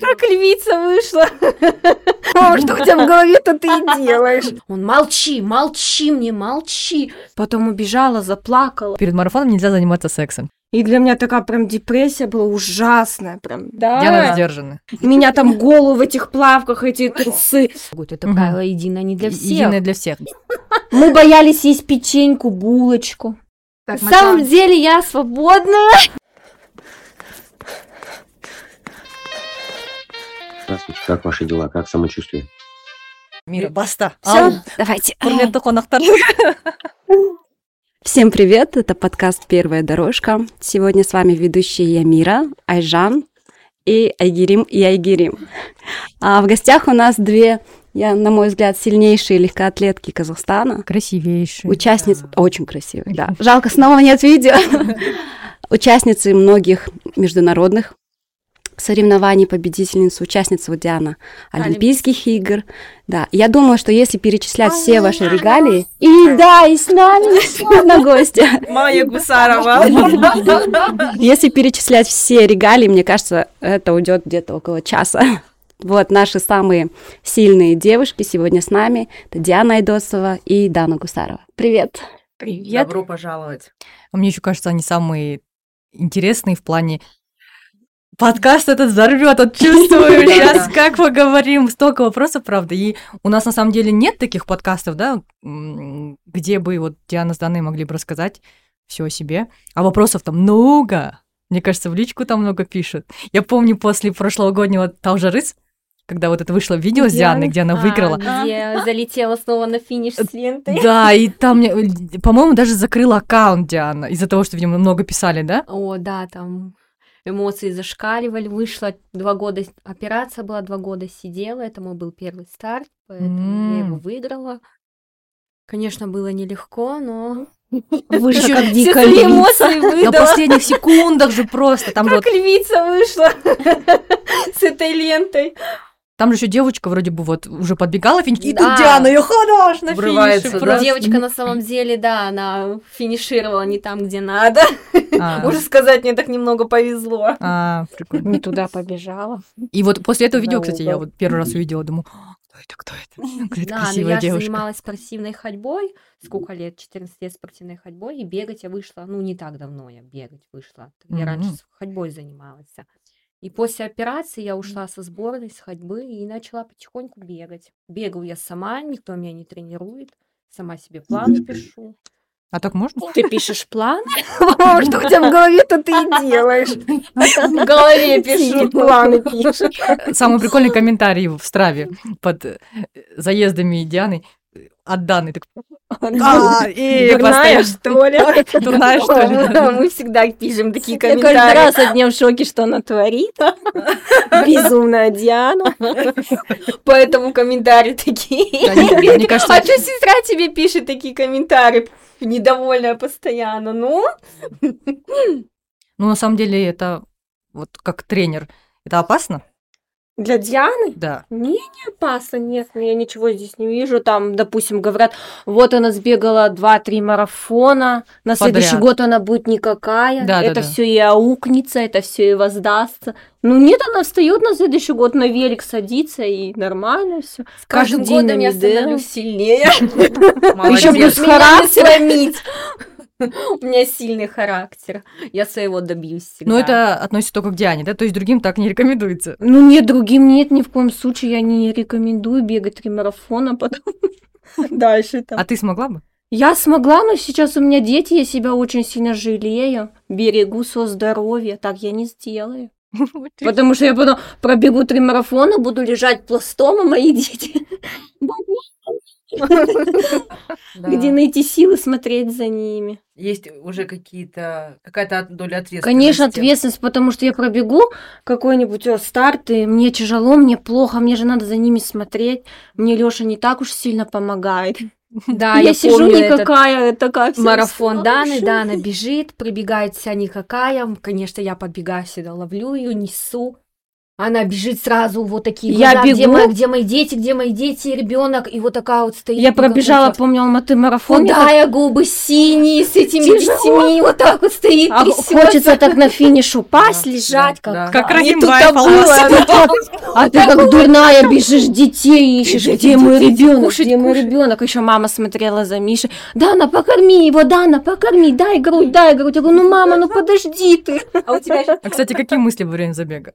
Как львица вышла. Что у тебя в голове-то ты и делаешь? Он, молчи, молчи мне, молчи. Потом убежала, заплакала. Перед марафоном нельзя заниматься сексом. И для меня такая прям депрессия была ужасная, прям, да. Диана сдержана. Меня там голову в этих плавках, эти трусы. Это правило единое не для всех. Единое для всех. Мы боялись есть печеньку, булочку. На самом деле я свободная. Здравствуйте, как ваши дела, как самочувствие? Мира, баста. Все, давайте. Всем привет, это подкаст «Первая дорожка». Сегодня с вами ведущие я Мира, Айжан и Айгерим и Айгерим. А в гостях у нас две, я, на мой взгляд, сильнейшие легкоатлетки Казахстана. Красивейший. Участницы, очень красивые, да. Жалко, снова нет видео. Участницы многих международных соревнований, победительница, участница вот Диана Олимпийских игр. Да, я думаю, что если перечислять все ваши регалии, и да, и с нами еще одна гостья. Майя Гусарова. Если перечислять все регалии, мне кажется, это уйдет где-то около часа. Вот наши самые сильные девушки сегодня с нами. Это Диана Айдосова и Дана Гусарова. Привет. Привет. Добро пожаловать. Мне еще кажется, они самые интересные в плане Подкаст этот взорвет, вот чувствую сейчас, как поговорим, столько вопросов, правда. И у нас на самом деле нет таких подкастов, да, где бы вот Диана с Даной могли бы рассказать все о себе. А вопросов там много. Мне кажется, в личку там много пишут. Я помню после прошлогоднего Талжарыс, когда вот это вышло видео с Дианой, где она выиграла. А, Где залетела снова на финиш с лентой. Да, и там, по-моему, даже закрыла аккаунт Диана из-за того, что, видимо, много писали, да? О, да, там эмоции зашкаливали. Вышла два года, операция была два года сидела. Это мой был первый старт, поэтому я его выиграла. Конечно, было нелегко, но Вышла Ещё как дикая львица. На последних секундах же просто. Там, Как вот, львица вышла с этой лентой. Там же еще девочка вроде бы вот уже подбегала финиш. И Да. тут Диана, ее хорош на Врывается, финише. да? просто. Девочка на самом деле, да, она финишировала не там, где надо. А, Можно сказать, мне так немного повезло. а, прикольно. Не туда побежала. И вот после этого видео, кстати, я вот первый раз увидела, думаю, «А, кто это, кто это? Да, но красивая я девушка. занималась спортивной ходьбой. Сколько лет? 14 лет спортивной ходьбой. И бегать я вышла, ну, не так давно я бегать вышла. Я раньше Мгм. с ходьбой занималась. И после операции я ушла со сборной, с ходьбы и начала потихоньку бегать. Бегаю я сама, никто меня не тренирует. Сама себе планы пишу. А так можно? Ты пишешь план? Что у тебя в голове-то ты и делаешь? В голове пишу, планы пишешь. Самый прикольный комментарий в Страве под э, заездами Дианы от Даны. Так, «А, и Дурная, что ли? Дурная, что ли? да. Мы всегда пишем такие Я каждый комментарии. раз одним в шоке, что она творит. Безумная Диана. Поэтому комментарии такие. А что сестра тебе пишет такие комментарии? Недовольная постоянно. Ну, Ну, на самом деле, это вот как тренер, это опасно? Для Дианы Да. Не, не опасно, нет, я ничего здесь не вижу. Там, допустим, говорят, вот она сбегала 2-3 марафона, на следующий Подряд. год она будет никакая, Да, да, это да. все и аукнется, это все и воздастся. Ну нет, она встает на следующий год на велик садится и нормально все. Каждый день на Медео. сильнее. Причем Молодец. плюс характер. У меня сильный характер. Я своего добьюсь всегда. Но это относится только к Диане, да? То есть другим так не рекомендуется. Ну нет, другим нет, ни в коем случае я не рекомендую бегать три марафона, потом дальше там. А ты смогла бы? Я смогла, но сейчас у меня дети, я себя очень сильно жалею, берегу со здоровья, так я не сделаю. Потому что я потом пробегу три марафона, буду лежать пластом, а мои дети. Где найти силы смотреть за ними? Есть уже какие-то какая-то доля ответственности. Конечно, ответственность, потому что я пробегу какой-нибудь о, старт, и мне тяжело, мне плохо, мне же надо за ними смотреть. Мне Лёша не так уж сильно помогает. Да, я, я, сижу помню этот никакая, такая вся марафон Даны, уставшая. Дана бежит, прибегает вся никакая, конечно, я подбегаю сюда, ловлю ее, несу, Она бежит сразу, вот такие Я глаза, где, бегу. мои, где мои дети, где мои дети, ребенок, и вот такая вот стоит. Я пробежала, помню, Алматы марафон. я Худая, губы синие, с этими Тяжело. детьми, вот так вот стоит, А трясётся. хочется так на финише упасть, Да, лежать, да, как... да. Как было, а ты как- А ты как дурная бежишь, детей ищешь, Дети, где мой ребенок, кушать, где мой ребенок? Еще мама смотрела за Мишей. Дана, покорми его, Дана, покорми, дай грудь, дай грудь. Я говорю, ну мама, ну подожди ты. А у тебя А, кстати, какие мысли во время забега?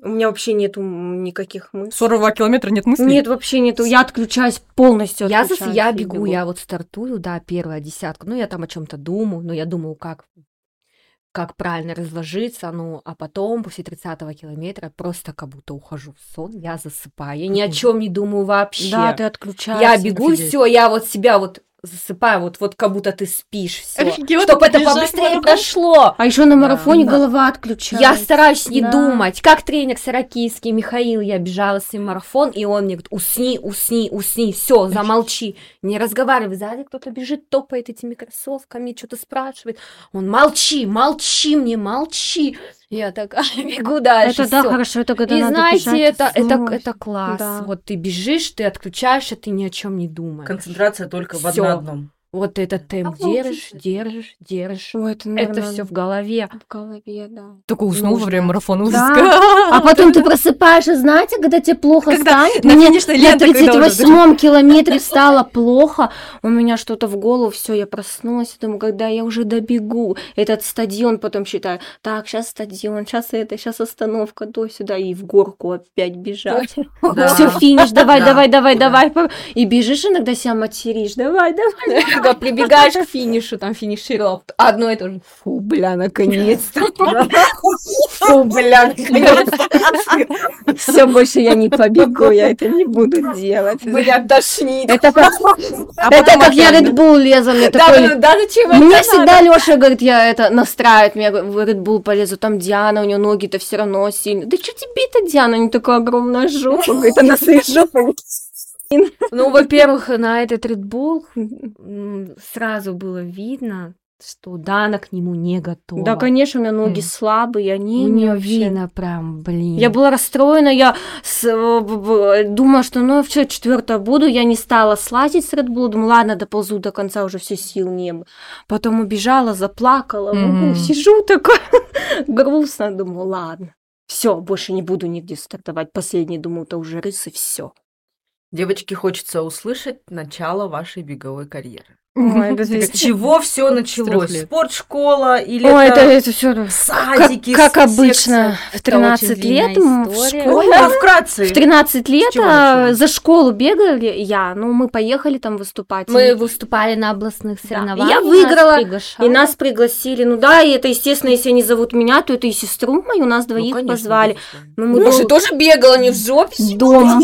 У меня вообще нету никаких мыслей. 42 километра нет мыслей? Нет, вообще нету. Я отключаюсь полностью. Я, отключаюсь я и бегу, я вот стартую, да, первая десятка. Ну, я там о чем-то думаю, но я думаю, как, как правильно разложиться, ну, а потом, после 30-го километра, просто как будто ухожу в сон, я засыпаю, я ни о чем не думаю вообще. Да, ты отключаешься. я бегу, все, я вот себя вот засыпаю, вот, вот как будто ты спишь, все. Чтобы это побыстрее марафон. прошло. А еще на марафоне Да. голова отключается. Я стараюсь не Да. думать. Как тренер Саракийский Михаил, я бежала с ним марафон, и он мне говорит, усни, усни, усни, все, замолчи, не разговаривай. Сзади кто-то бежит, топает этими кроссовками, что-то спрашивает. Он, молчи, молчи мне, молчи. Я такая бегу дальше. Это да, всё. хорошо, это когда И надо знаете, бежать это, это, это класс. Да. Вот ты бежишь, ты отключаешься, ты ни о чем не думаешь. Концентрация только в Всё. одном. Вот этот темп держишь, держишь, держишь. Ой, это, Это наверное, все в голове. в голове, да. Только уснул во Нужно. время марафона. Да. ужас. А потом ты просыпаешься, знаете, когда тебе плохо Когда станет? на Мне финишной на ленте, когда уже 38 километре стало плохо, у меня что-то в голову, все, я проснулась, и думаю, когда я уже добегу, этот стадион потом считаю, так, сейчас стадион, сейчас это, сейчас остановка, до сюда, и в горку опять бежать. Да. Все, финиш, давай, Да. давай, давай, Да. давай. И бежишь, иногда себя материшь, давай, давай. Когда прибегаешь к финишу, там финишировал. Одно и то же. Фу, бля, наконец-то. Фу, бля, наконец-то. Все, больше я не побегу, я это не буду делать. Бля, тошнит. Это как, это как я Red Bull лезу, мне такой... всегда Лёша говорит, я это настраивает меня, в Red Bull полезу, там Диана, у нее ноги-то все равно сильные. Да что тебе-то, Диана, не такая огромная жопа, говорит, она своей жопой. Ну, во-первых, на этот Red Bull сразу было видно, что Дана к нему не готова. Да, конечно, у меня ноги Мгм. слабые, они У не нее вообще. видно прям, блин. Я была расстроена, я с- в- думала, что ну все, четвертая буду, я не стала слазить с Red Bull, думаю, ладно, доползу до конца, уже все сил не было. Потом убежала, заплакала, Мгм. сижу такой, грустно, думаю, ладно. Все, больше не буду нигде стартовать. Последний, думаю, это уже рыс и все. Девочки, хочется услышать начало вашей беговой карьеры. Ой, это С чего все началось? трех лет. Спортшкола или Ой, это, это это все как, садики? как секция? обычно. В Это 13 очень лет в школе Ой, вкратце. В 13 лет а, за школу бегали я, ну мы поехали там выступать. Мы И- выступали на областных Да, соревнованиях. я нас выиграла, приглашали. И нас пригласили. Ну да, и это, естественно, если они зовут меня, то это и сестру мою, нас Ну, двоих конечно, позвали. Ну, мы Маша дол- тоже бегала, не в жопе. дома.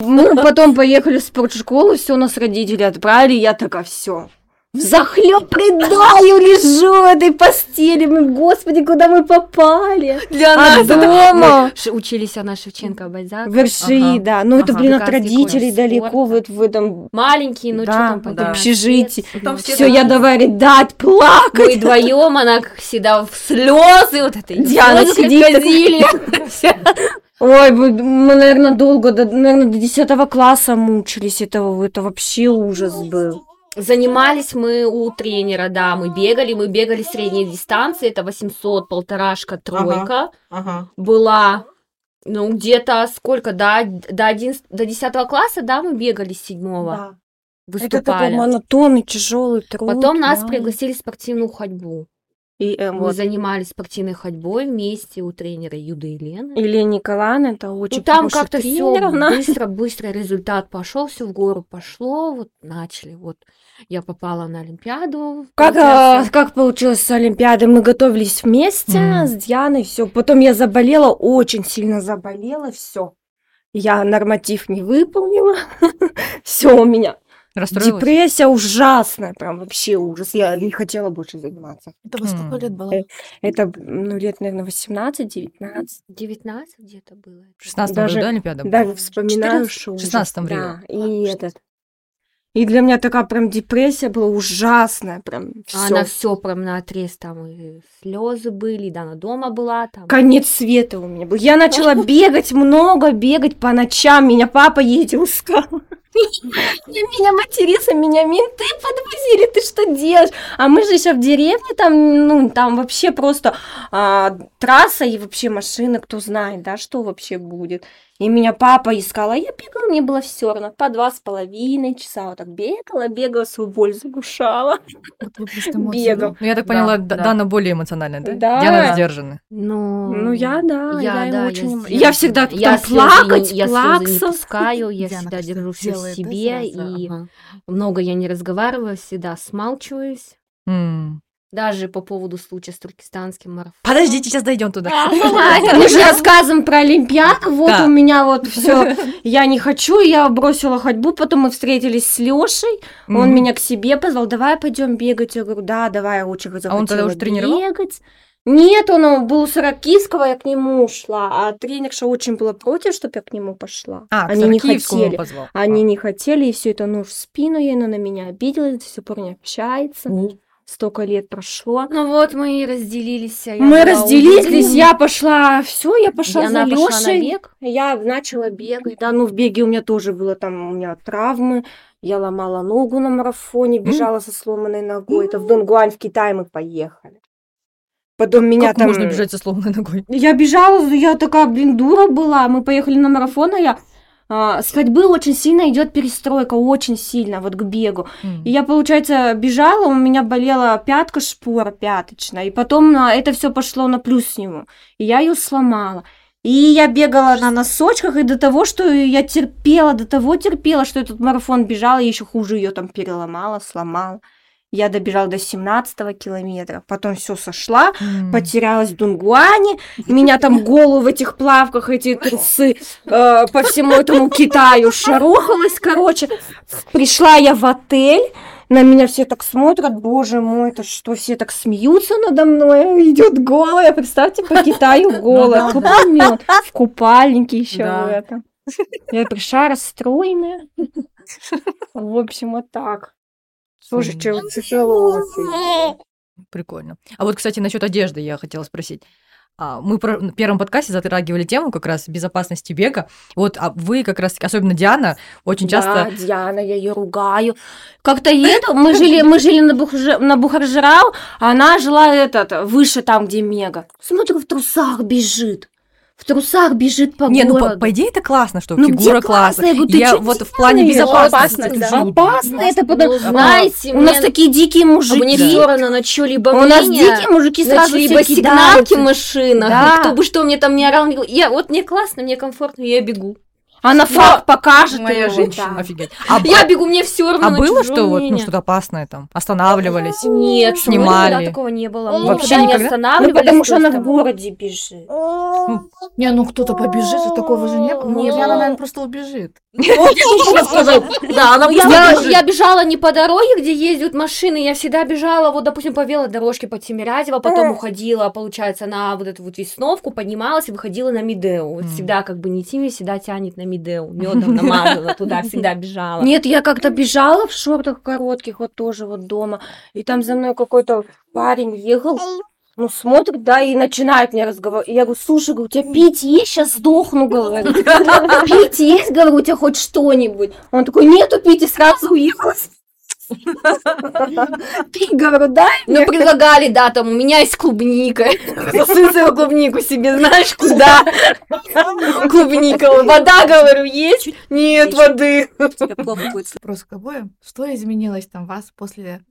Мы потом поехали в спортшколу, все, нас родители отправили, я такая, все. Взахлеб рыдаю, лежу в этой постели. Мы, господи, куда мы попали? Для А дома? Ш- Учились она Шевченко Бальзак. Верши, Ага. да. Ну, это, Ага. блин, от родителей далеко, спорта. вот в этом... Маленький, ну Да, что там, по да. 13 Общежитии. Ну, там все Все, я давай рыдать, плакать. Мы вдвоем, она как всегда в слезы, вот это Диана сидит. Ой, мы, мы, наверное, долго, до, наверное, до 10 класса мучились. Это, это вообще ужас был. Занимались мы у тренера, да, мы бегали, мы бегали средние дистанции, это 800, полторашка, тройка Ага. была. Ну, где-то сколько, да, до, 11, до 10 класса, да, мы бегали с седьмого, Это такой выступали. монотонный, тяжелый труд. Потом нас да. пригласили в спортивную ходьбу. И, э, Мы вот. занимались спортивной ходьбой вместе у тренера Юды Елены. Или Николаевна, это очень Ну, там как-то все быстро, быстро результат пошел, все в гору пошло, вот начали. Вот я попала на Олимпиаду. Как, а, как получилось с Олимпиадой? Мы готовились вместе Мгм. с Дианой, все. Потом я заболела, очень сильно заболела, все. Я норматив не выполнила. Все у меня. Расстроилась? Депрессия ужасная, прям вообще ужас. Я не хотела больше заниматься. Это во сколько лет было? Э, Это, ну, лет, наверное, 18-19. 19 где-то было. В 16 Даже- году, да, Олимпиада? была? Даже вспоминаю, 14? что В ужас. 16-м Да, и этот. И для меня такая прям депрессия была ужасная, прям А всё. Она все прям на отрез, там и слезы были, да, она дома была там. Конец света у меня был. Я начала бегать, много бегать по ночам. Меня папа ездил искал. Меня материться, меня менты подвозили. Ты что делаешь? А мы же еще в деревне, там, ну, там вообще просто а, трасса и вообще машины, кто знает, да, что вообще будет. И меня папа искал, а я бегала, мне было все равно. По два с половиной часа вот так бегала, бегала, свою боль заглушала. Бегал. Ну, я так поняла, да. Дана более эмоциональная, да? Да. Диана сдержанная. Ну, Ну, я, да, я, я, да, очень... сдержана. Я всегда я там слезы плакать, не, я слезы не пускаю, я Диана, всегда держу все в себе сразу? и Ага. много я не разговариваю, всегда смалчиваюсь. М. Даже по поводу случая с туркестанским марафоном. Подождите, сейчас дойдем туда. Мы же рассказываем про Олимпиаду, вот Да. у меня вот все, я не хочу, я бросила ходьбу, потом мы встретились с Лешей, он меня к себе позвал, давай пойдем бегать, я говорю, да, давай, я очень захотела А он тогда уже тренировал? бегать. Нет, он был у Саракийского, я к нему ушла, а тренерша очень была против, чтобы я к нему пошла. А, к Они не хотели. позвал. Они не хотели, и все это нож в спину ей, она на меня обиделась, до сих пор не общается. Столько лет прошло. Ну вот мы и разделились. а я Мы разделились, я пошла, все, я пошла И за она пошла на Лешей. бег? Я начала бегать. Да, ну в беге у меня тоже было там, у меня травмы. Я ломала ногу на марафоне, бежала со сломанной ногой. Это в Донгуань, в Китай мы поехали. Потом меня Как там... можно бежать со сломанной ногой? Я бежала, я такая, блин, дура была. Мы поехали на марафон, а я... а, с ходьбы очень сильно идет перестройка, очень сильно, вот к бегу. М. И я, получается, бежала, у меня болела пятка, шпора пяточная, и потом а, это все пошло на плюсневую, и я ее сломала. И я бегала на носочках, и до того, что я терпела, до того терпела, что этот марафон бежала, и еще хуже ее там переломала, сломала. Я добежала до 17 километра, потом все сошла, М. потерялась в Дунгуане, меня там голову в этих плавках, эти трусы э, по всему этому Китаю шарохалась, короче. Пришла я в отель, на меня все так смотрят, боже мой, это что, все так смеются надо мной, идет голая, представьте, по Китаю голая, кто поймет, в купальнике еще Да. в этом. Я пришла расстроенная. В общем, вот так. Слушай, что тяжело очень. Прикольно. А вот, кстати, насчет одежды я хотела спросить. А, Мы в первом подкасте затрагивали тему как раз безопасности бега. Вот а вы как раз, особенно Диана, очень часто... Да, Диана, я ее ругаю. Как-то еду, мы жили, мы жили на, на Бухаржирау, а она жила этот, выше там, где Мега. Смотрю, в трусах бежит. В трусах бежит по Не, ну по, городу. по идее это классно, что Ну, фигура классная. Я говорю, ты я чё вот в плане безопасности. Опасно, да. Опасно, это потому Ну, знаете, у нас мне- такие дикие мужики. Мне все равно на что-либо У нас дикие мужики сразу все сигналки в машинах. Да. Кто бы что мне там не орал, не я, вот мне классно, мне комфортно, я бегу. Она факт покажет. Моя женщина. да. Офигеть. А, Я бегу, мне все равно а было, что вот ну, что-то опасное там? Останавливались? Нет, Снимали. никогда такого не было. Мы Вообще никогда не? Ну, останавливались. потому что то она в городе бежит. Не, ну кто-то побежит, и такого же не было. Ну, Не Диана, было. наверное, просто убежит. Да, она Я, бежала не по дороге, где ездят машины, я всегда бежала, вот, допустим, по велодорожке по Тимирязево, потом уходила, получается, на вот эту вот Весновку, поднималась и выходила на Мидео. Вот М. всегда как бы не Тими, всегда тянет на Мидео. Медом намазала, туда всегда бежала. Нет, я как-то бежала в шортах коротких, вот тоже вот дома, и там за мной какой-то парень ехал, ну, смотрит, да, и начинает мне разговаривать. И я говорю, слушай, говорю, у тебя пить есть? Сейчас сдохну, говорю. Пить есть, говорю, у тебя хоть что-нибудь? Он такой, нету пить, и сразу уехал. Пить, говорю, дай Ну, предлагали, да, там, у меня есть клубника. Засунь свою клубнику себе, знаешь, куда? Клубника. Вода, говорю, есть? Нет воды. Вопрос к обоим. Что изменилось там вас после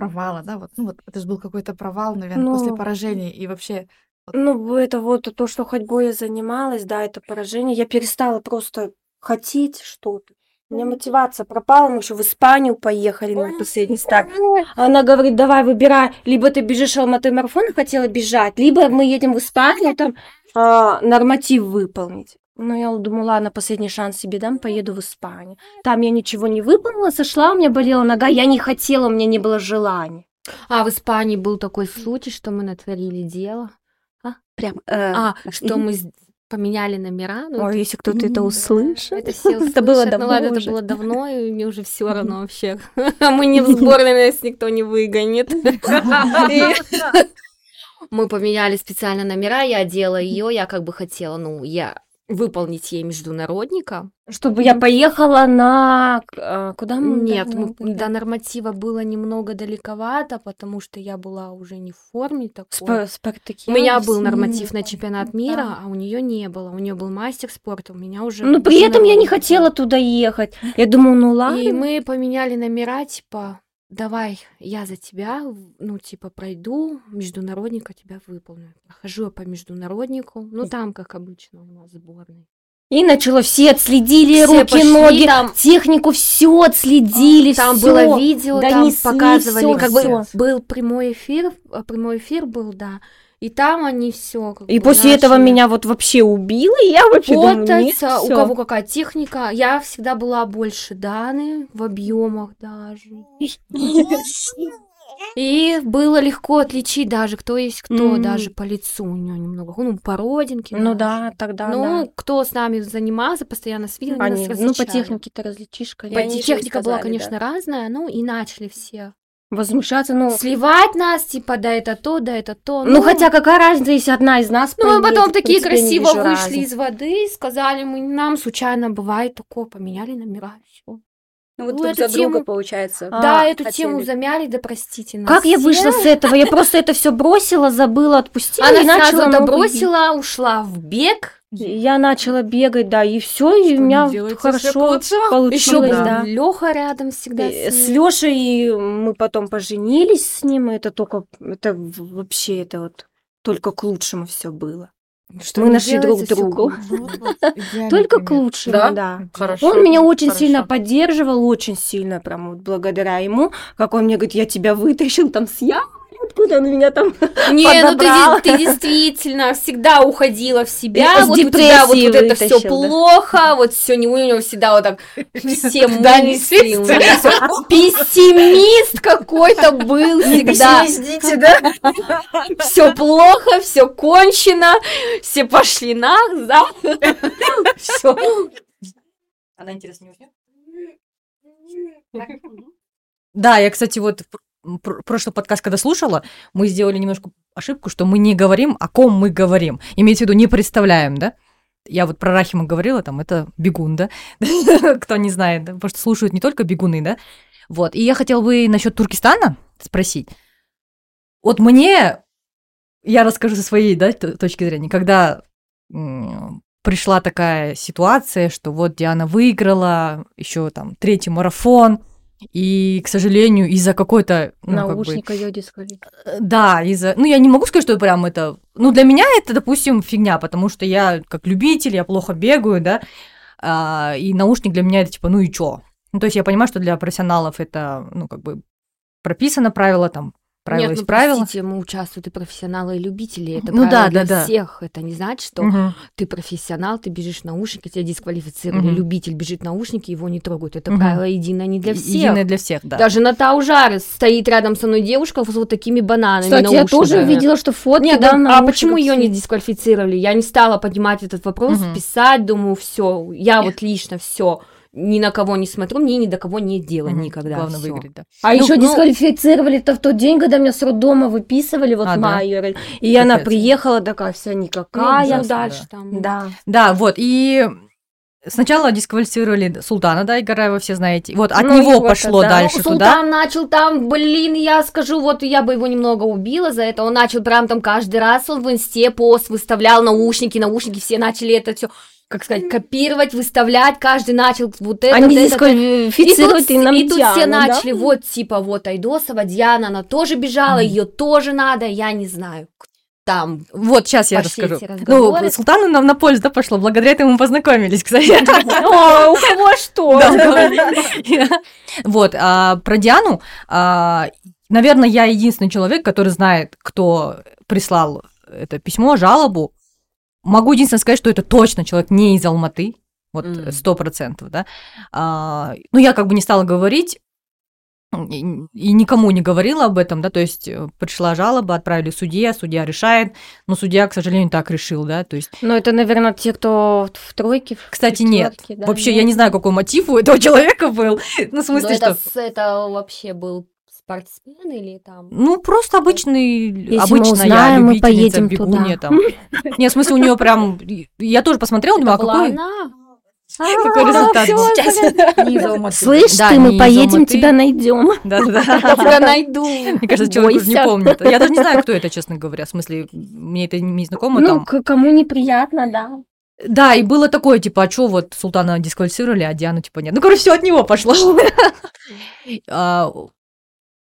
провала, да? Вот, ну вот это же был какой-то провал, наверное, Ну. после поражения. И вообще, Ну, это вот то, что ходьбой я занималась, да, это поражение. Я перестала просто хотеть что-то. У меня мотивация пропала, мы еще в Испанию поехали на последний старт. Она говорит, давай выбирай, либо ты бежишь Алматы марафон, хотела бежать, либо мы едем в Испанию, там а, норматив выполнить. Ну, я думаю, ладно, последний шанс себе дам, поеду в Испанию. Там я ничего не выполнила, сошла, у меня болела нога, я не хотела, у меня не было желания. А в Испании был такой случай, что мы натворили дело. Прям. э, А, что мы поменяли номера. Ну, Ой, это- если кто-то это услышит. это все Это было давно Ну ладно, это было давно, и мне уже все равно вообще. Мы не в сборной, нас никто не выгонит. Мы поменяли специально номера, я одела ее, я как бы хотела, ну, я выполнить ей международника. Чтобы я поехала на... а, Куда мы? Нет, мы- до норматива было немного далековато, потому что я была уже не в форме такой. У меня был норматив на чемпионат мира, а у нее не было. У нее был мастер спорта, у меня уже. Но при этом я не хотела туда ехать. Я думаю, ну ладно. И мы поменяли номера, типа, давай, я за тебя, в- ну, типа, пройду, международника тебя выполню. Прохожу я по международнику, ну, там, как обычно, у нас сборный. И начало, все отследили Все руки, пошли ноги, там. технику, все отследили, Там всё. было видео, там донесли показывали, всё, как всё. бы был прямой эфир, а, прямой эфир был, да, и там они все. И после этого меня вот вообще убило, и я вообще думаю, нет, Фотаться, у всё. кого какая техника. Я всегда была больше Даны, в объемах даже. И было легко отличить даже, кто есть кто, М. даже по лицу у нее немного, ну, по родинке. Ну да, тогда Ну, да. кто с нами занимался, постоянно с видом, Они- ну, по различали. технике-то различишь, По- конечно. техника была, конечно, разная, ну, и начали все Возмущаться, ну... сливать нас, типа, да это то, да это то. Ну, хотя какая разница, если одна из нас Ну, мы поедет, потом такие принципе, красиво вышли разницы. из воды, сказали мы, нам случайно бывает такое, поменяли номера, всё. Ну, вот Ну, друг эту за друга, тему- получается. А, да, эту хотели. тему замяли, да простите нас. Как я все. вышла с этого? Я просто это все бросила, забыла, отпустила Она и сразу это бросила, ушла в бег. Я начала бегать, да, и все, и у меня хорошо Еще получилось, да. Леха рядом всегда Э, с С. Лешей мы потом поженились с ним, и это только, это вообще, это вот только к лучшему все было. Что мы нашли друг друга. Только к лучшему, Да? да. Хорошо. Он меня очень хорошо. сильно поддерживал, очень сильно, прям вот благодаря ему, как он мне говорит, я тебя вытащил там с ямы, откуда он меня там Не, ну ты, ты действительно всегда уходила в себя, Из вот у тебя вот, вот это все да. плохо, вот все не у него всегда вот так все Да, мысли, пессимист какой-то был всегда. Да? Все плохо, все кончено, все пошли назад. Все. Она интересно не? Да, я, кстати, вот прошлый подкаст, когда слушала, мы сделали немножко ошибку, что мы не говорим, о ком мы говорим. Имеется в виду, не представляем, да? Я вот про Рахима говорила, там, это бегун, да? Кто не знает, да? потому что слушают не только бегуны, да? Вот, и я хотела бы насчет Туркестана спросить. Вот мне, я расскажу со своей, да, точки зрения, когда пришла такая ситуация, что вот Диана выиграла, еще там третий марафон, и, к сожалению, из-за какой-то, ну, как бы, наушника ее дисквалифицировали. Э, Да, из-за... Ну, я не могу сказать, что прям это... Ну, для меня это, допустим, фигня, потому что я как любитель, я плохо бегаю, да, а, и наушник для меня это типа, ну и чё? Ну, то есть я понимаю, что для профессионалов это, ну, как бы прописано правило, там, правило Нет, ну, правило. простите, мы участвуют и профессионалы, и любители. Это Ну да, правило для да, да. всех. Это не значит, что Мгм. ты профессионал, ты бежишь в наушники, тебя дисквалифицировали. Мгм. Любитель бежит в наушники, его не трогают. Это Мгм. правило единое не для всех. Единое для всех, да. Даже на Таужаре стоит рядом со мной девушка с вот такими бананами. Кстати, я тоже наушниками. видела, что фотки, Нет, да, ну, а почему ее не дисквалифицировали? Я не стала поднимать этот вопрос, Мгм. писать, думаю, все, я вот лично все, ни на кого не смотрю, мне ни до кого нет дела Мгм. никогда. Главное всё. выиграть, да. А Ну, еще ну- дисквалифицировали-то в тот день, когда меня с роддома выписывали, вот А, да? Майер. И она Капец. приехала такая вся Ну, никакая. ну, ужасно, дальше да. там. Да. Да, вот, и сначала дисквалифицировали Султана, да, Игораева, все знаете. Вот от Ну, него вот пошло это, да. дальше Ну, туда. Султан начал там, блин, я скажу, вот я бы его немного убила за это. Он начал прям там каждый раз, он в инсте пост выставлял наушники, наушники, все начали это все, как сказать, копировать, выставлять, каждый начал вот это, Они вот это. дисквалифицируют и и тут, нам и тут все Диану, да? начали, вот, типа, вот Айдосова, Диана, она тоже бежала, Мгм. ее тоже надо, я не знаю. Там Вот, сейчас я расскажу. Ну, Султану нам на пользу да, пошло, благодаря этому мы познакомились, кстати. О, у кого что? Вот, а, про Диану, а, наверное, я единственный человек, который знает, кто прислал это письмо, жалобу. Могу единственное сказать, что это точно человек не из Алматы, вот сто процентов, да. А, Ну, я как бы не стала говорить, и, и никому не говорила об этом, да, то есть э, пришла жалоба, отправили судье, судья решает, но судья, к сожалению, так решил, да, то есть... Но это, наверное, те, кто в тройке, в Кстати, нет. да, Вообще, нет? я не знаю, какой мотив у этого человека был. Ну, в Но смысле, это, что... с- это вообще был спортсмен или там... Ну, просто обычный, Если мы обычная узнаем, мы поедем бегунья туда. там. Нет, в смысле, у нее прям... Я тоже посмотрела, думаю, а какой... Какой результат был? Низа Слышь, Да, ты, мы поедем, тебя найдем. Да-да-да. Я найду. Мне кажется, человек уже не помнит. Я даже не знаю, кто это, честно говоря. В смысле, мне это не знакомо Ну, кому неприятно, да. Да, и было такое, типа, а что вот Султана дисквалифицировали, а Диану, типа, нет. Ну, короче, все от него пошло.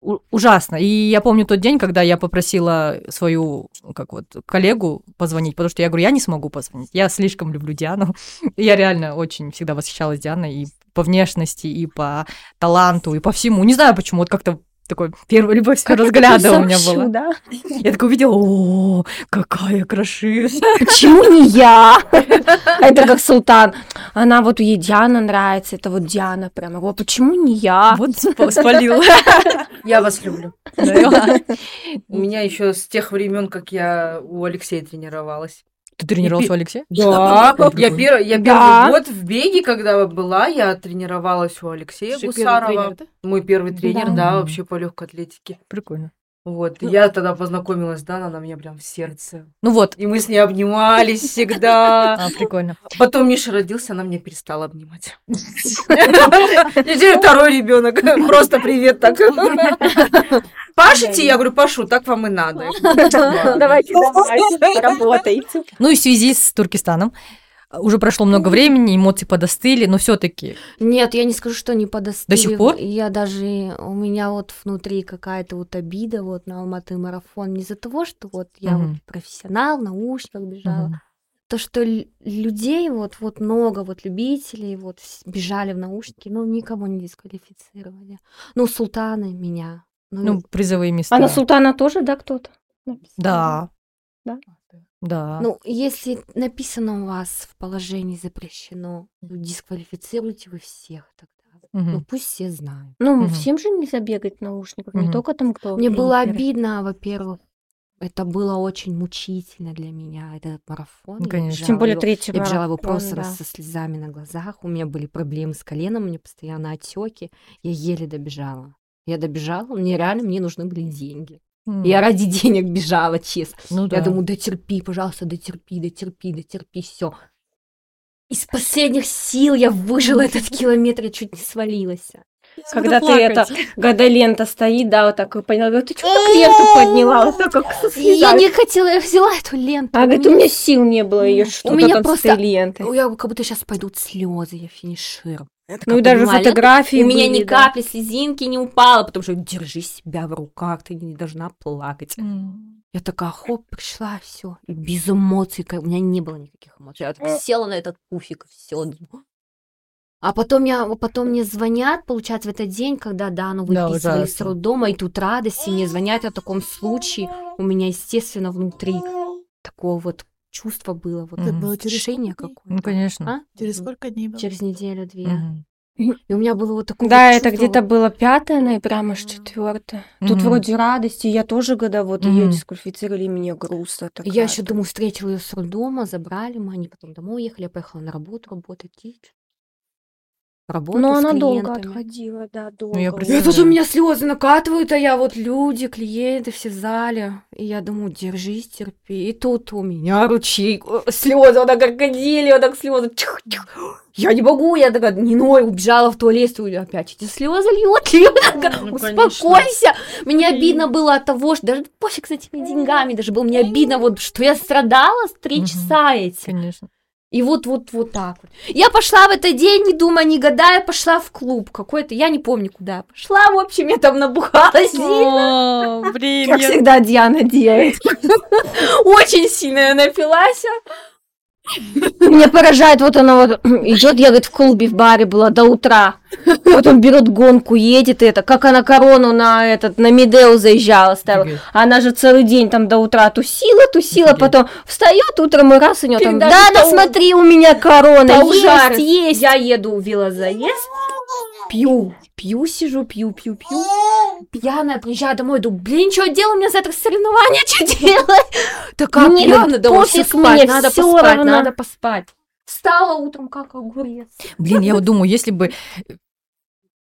Ужасно. И я помню тот день, когда я попросила свою, как вот, коллегу позвонить, потому что я говорю, я не смогу позвонить. Я слишком люблю Диану. Я реально очень всегда восхищалась Дианой и по внешности, и по таланту, и по всему. Не знаю почему, вот как-то такой первая любовь с первого взгляда у меня была. да? Я такая увидела, о, какая красивая. Почему не я? Это как Султан. Она вот ей Диана нравится, это вот Диана прям. Я говорю, почему не я? Вот спа- спалила. Я вас люблю. У меня еще с тех времен, как я у Алексея тренировалась. Ты тренировался у Алексея? Да, я, пер- я Да. первый год в беге, когда была, я тренировалась у Алексея Гусарова. Мой первый тренер, да, вообще по легкой атлетике. Прикольно. Вот, я тогда познакомилась Даной, она меня прям в сердце. Ну вот. И мы с ней обнимались всегда. А, прикольно. Потом Миша родился, она меня перестала обнимать. И теперь второй ребенок. Просто привет так. Пашите? Я говорю, Пашу, так вам и надо. Давайте, давайте, работайте. Ну и в связи с Туркестаном уже прошло много времени, эмоции подостыли, но все-таки Нет, я не скажу, что не подостыли. До сих пор? Я даже... У меня вот внутри какая-то вот обида вот на Алматы марафон. Не из-за того, что вот я Мгм. вот профессионал, в наушниках бежала. То, что людей вот, вот много, вот любителей вот бежали в наушники, но никого не дисквалифицировали. Ну, султаны меня. Ну, ну призовые места. А на Султана тоже, да, кто-то? написал? Да. Да? Да. ну, если написано у вас в положении запрещено, ну, дисквалифицируйте вы всех тогда. Мгм. Ну, пусть все знают. Ну, Мгм. всем же нельзя бегать в наушниках, не только там кто. Мне было обидно, во-первых, это было очень мучительно для меня, этот марафон. Ну, конечно. Тем более его- третий Я бежала его просто да. со слезами на глазах. У меня были проблемы с коленом, у меня постоянно отеки. Я еле добежала. Я добежала, мне реально мне нужны были деньги. М. Я ради денег бежала, честно. Ну Я да. думаю, дотерпи, пожалуйста, дотерпи, дотерпи, дотерпи, все. Из последних сил я выжила этот километр, я чуть не свалилась. Когда ты плакать. это, когда лента стоит, да, вот так и поняла, говорю, ты что так ленту подняла? Вот так как со Я не хотела, я взяла эту ленту. А говорит, у меня сил не было ее У что-то меня там с просто- этой лентой. Я как будто сейчас пойдут слезы, я финиширую. Я Ну и даже ленту, фотографии У меня были, ни да. капли слезинки не упала, потому что держи себя в руках, ты не должна плакать. М. Я такая, хоп, пришла, все, без эмоций, у меня не было никаких эмоций. Я так села на этот пуфик, все. А потом, я, потом мне звонят, получается, в этот день, когда Дану Да, выписывали с ужасно. роддома, и тут радость, и мне звонят о таком случае. У меня, естественно, внутри такого вот чувства было, вот Это было решение какое-то. Ну, конечно. А? Через сколько дней было? Через неделю-две. И у меня было вот такое Да, вот это чувство где-то было 5 ноября, может, 4. Тут Мгм. вроде радости, я тоже, когда вот ее Мгм. дисквалифицировали, мне грустно. Я такая еще думаю, встретила ее с роддома, забрали мы, они потом домой уехали, я поехала на работу работать. И... Работу Но с она долго клиентами. отходила, да, долго. я очень. И представляю. тут у меня слезы накатывают, а я вот люди, клиенты все в зале. И я думаю, держись, терпи. И тут у меня ручей, э, слезы, вот так крокодили, вот так слезы. Тих, тих. Я не могу, я такая, не ной, убежала в туалет, стою, опять эти слезы льет, льет. Ну, Успокойся. Мне обидно было от того, что даже пофиг с этими деньгами, даже было мне обидно, вот, что я страдала с три часа эти. Конечно. И вот, вот, вот так вот. Я пошла в этот день, не думая, не гадая, пошла в клуб какой-то, я не помню, куда я пошла, в общем, я там набухалась сильно, О, блин, Как я- всегда Диана делает. очень сильно я напилась. Меня поражает, вот она вот идет, я, говорит, в клубе в баре была до утра. Потом берет гонку, едет это, как она корону на этот, на Медеу заезжала, ставила. Она же целый день там до утра тусила, тусила, потом встает утром и раз у нее там, да, да, смотри, у меня корона, есть, есть. Я еду в велозаезд, Пью, пью, сижу, пью, пью, пью. Пьяная, приезжаю домой, думаю, блин, что делать, у меня завтра соревнования, что делать? Такая Мне пьяная, думаю, все спать, надо поспать, равно. надо поспать. Встала утром, как огурец. Блин, я вот думаю, если бы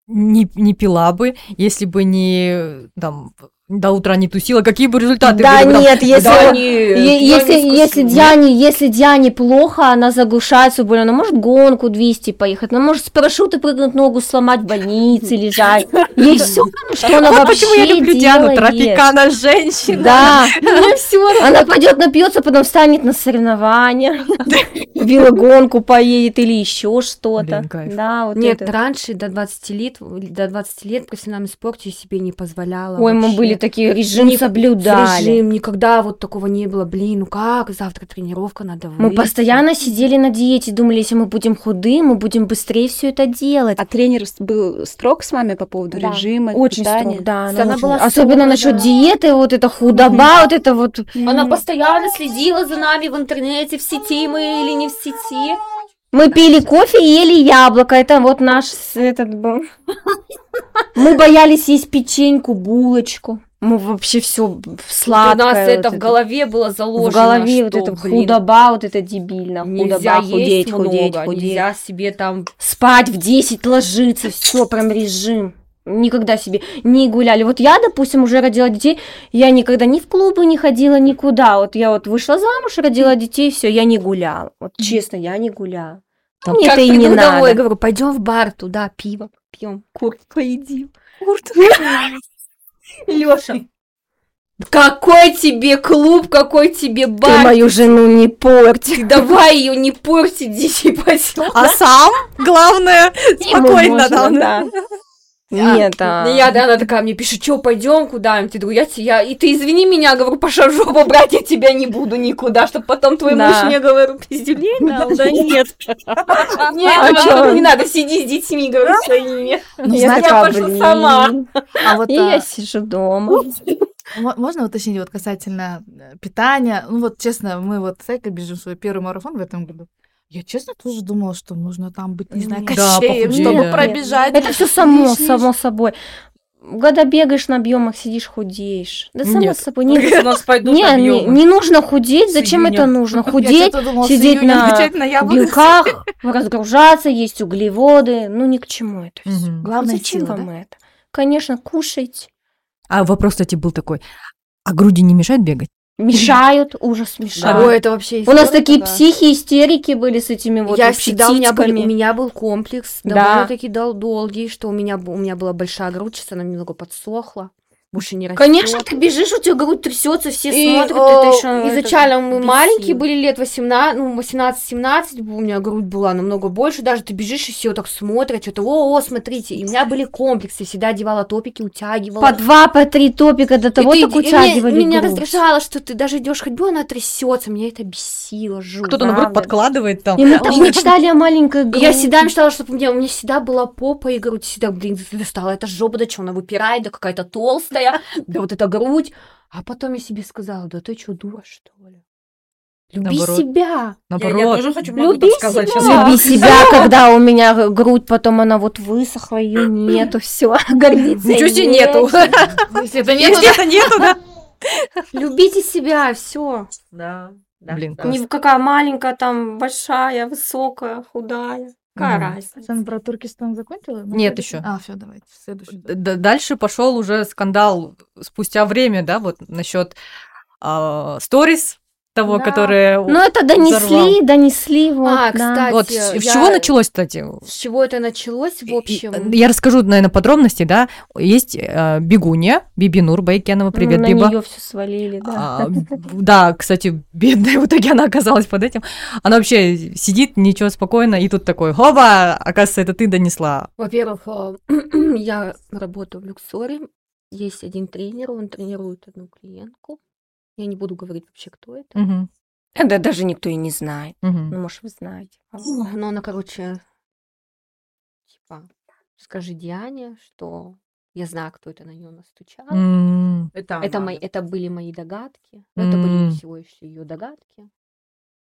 не, не пила бы, если бы не там до утра не тусила, какие бы результаты Да были бы там? нет, если, Да, е- если, если, Диане, если Диане плохо, она заглушается боль, она может гонку 200 поехать, она может с парашюта прыгнуть, ногу сломать, в больнице лежать. Ей все, что она вообще почему я люблю Диану, делает. тропикана женщина. Да, все она пойдет напьется, потом встанет на соревнования, велогонку поедет или еще что-то. Да, вот Нет, раньше до 20 лет, до 20 лет в профессиональном спорте себе не позволяла. Ой, мы вообще. Были такие, режим Ни- соблюдали. Режим, никогда вот такого не было. Блин, ну как, завтра тренировка, надо Мы выйти. постоянно сидели на диете, думали, если мы будем худые, мы будем быстрее все это делать. А тренер был строг с вами по поводу Да, режима, Очень питания? строг, да. Она очень- была Особенно строгая, насчет да. диеты, вот это худоба, вот это вот. Она постоянно следила за нами в интернете, в сети мы или не в сети. Мы пили кофе и ели яблоко. Это вот наш этот был. Мы боялись есть печеньку, булочку. Мы вообще все сладкое. У нас вот это в голове было заложено. В голове вот что, это блин, худоба, вот это дебильно. Нельзя худоба, есть худеть, много, худеть, худеть. нельзя себе там... Спать в 10 ложиться, все, прям режим. Никогда себе не гуляли. Вот я, допустим, уже родила детей, я никогда ни в клубы не ходила, никуда. Вот я вот вышла замуж, родила детей, все, я не гуляла. Вот честно, я не гуляла. Там Мне Как это и не приду домой, надо. говорю, пойдем в бар туда, пиво пьем, курт поедим. Леша, какой тебе клуб, какой тебе Ты бар? мою жену не порть. Ты давай ее не порти, иди пойдем. А сам, главное, спокойно да. Нет, а... Я, да, она такая мне пишет, что, пойдем куда-нибудь? Я говорю, я, те- я, и ты извини меня, говорю, Паша, жопу брать я тебя не буду никуда, чтобы потом твой Да. муж мне, говорю, пиздюлей дал, да нет. Нет, А не надо, сиди с детьми, говорю, своими. Ну, Я такая, пошла сама. а вот И а, я сижу дома. мо- можно уточнить вот касательно э, питания? Ну вот честно, мы вот с Экой бежим свой первый марафон в этом году. Я честно тоже думала, что нужно там быть, не знаю. Да, кощеем, похудеть, чтобы да. пробежать. Это все само, само собой. Когда бегаешь на объемах, сидишь, худеешь. Да само Нет. собой. Не, у нас пойдут не, не, объемы. не нужно худеть. Зачем это нужно? Худеть, думала, сидеть на на белках, разгружаться, есть углеводы. Ну, ни к чему это все. Мгм. Главное Зачем сила, вам да? это? Конечно, кушайте. А вопрос, кстати, был такой. А груди не мешают бегать? Мешают, ужас мешают. Ой, это вообще У нас такие психи, истерики были с этими вот я всегда, у меня, был, у меня был комплекс Да. довольно-таки дол- долгий, что у меня, у меня была большая грудь, сейчас она немного подсохла, больше не растет. Конечно, ты бежишь, у тебя грудь трясется, все И, смотрят, э, это еще изначально мы бесит. маленькие были, лет 18, ну, 18-17, у меня грудь была намного больше, даже ты бежишь, и все так смотрят, что-то, о, о, смотрите, и у меня были комплексы, всегда одевала топики, утягивала. По два, по три топика до того, и так ты- и мне- утягивали меня грудь. раздражало, что ты даже идешь ходьбу, она трясется, меня это бесило, жуть. Кто-то, наоборот, подкладывает там. И мы так мечтали о маленькой И груди. Я всегда мечтала, чтобы у меня, у меня всегда была попа и грудь, всегда, блин, достала эта жопа, да что, она выпирает, да какая-то толстая, да вот эта грудь. А потом я себе сказала, да ты что, дура, что ли? Люби Наоборот. себя. Я, я Наоборот. тоже хочу могу Люби сказать себя. сейчас. Люби себя, когда у меня грудь, потом она вот высохла, ее нету, все, гордиться Ничего себе нету. Если это нет, Где-то нету, да? любите себя, все. Да. да, Блин, да. Не какая маленькая, там большая, высокая, худая. Какая Мгм. разница? Сам про Туркестан закончила? Нет еще. А, все, давайте, следующий. Д- Дальше пошел уже скандал спустя время, да, вот насчет сторис того, Да. которые... Ну, это донесли, взорвал. донесли, вот, А, да. кстати, Вот с, с я- чего началось, кстати? С чего это началось, в И- общем? Я расскажу, наверное, подробности, да. Есть э, Бегунья, Бибинур Байкенова, привет, на Биба. нее все свалили, да. А, да, кстати, бедная, в итоге она оказалась под этим. Она вообще сидит, ничего, спокойно, и тут такой, хоба, оказывается, это ты донесла. Во-первых, э, я работаю в Люксоре. Есть один тренер, он тренирует одну клиентку. Я не буду говорить вообще, кто это. Мгм, Да даже никто и не знает. мгм. Ну, может, вы знаете. Но она, короче, типа, скажи Диане, что я знаю, кто это на нее настучал. Это, Это, мои, это были мои догадки. Но это были всего еще ее догадки.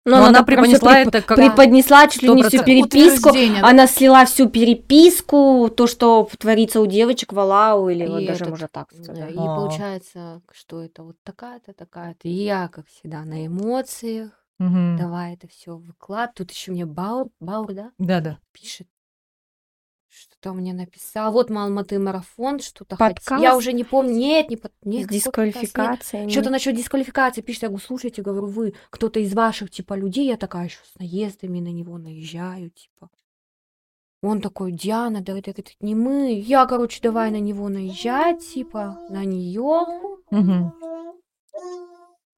Но, Но она всё преподнесла преп- это как... преподнесла чуть ли не всю 100%. переписку. Да. Она слила всю переписку, то, что творится у девочек в Алау, или вот даже этот, можно так сказать. И получается, что это вот такая-то, такая-то. И я, как всегда, на эмоциях. Давай это все выклад. Тут еще мне Баур, Баур, да, Да-да. пишет. Что-то мне написал. Вот Алматы марафон, что-то хотел. Я уже не помню. Нет, не под... С нет? Нет. дисквалификацией. Что-то насчет дисквалификации пишет. Я говорю, слушайте, говорю, вы кто-то из ваших, типа, людей, я такая еще с наездами на него наезжаю, типа. Он такой, Диана, да это, это не мы. Я, короче, давай на него наезжать, типа, на нее. Мгм.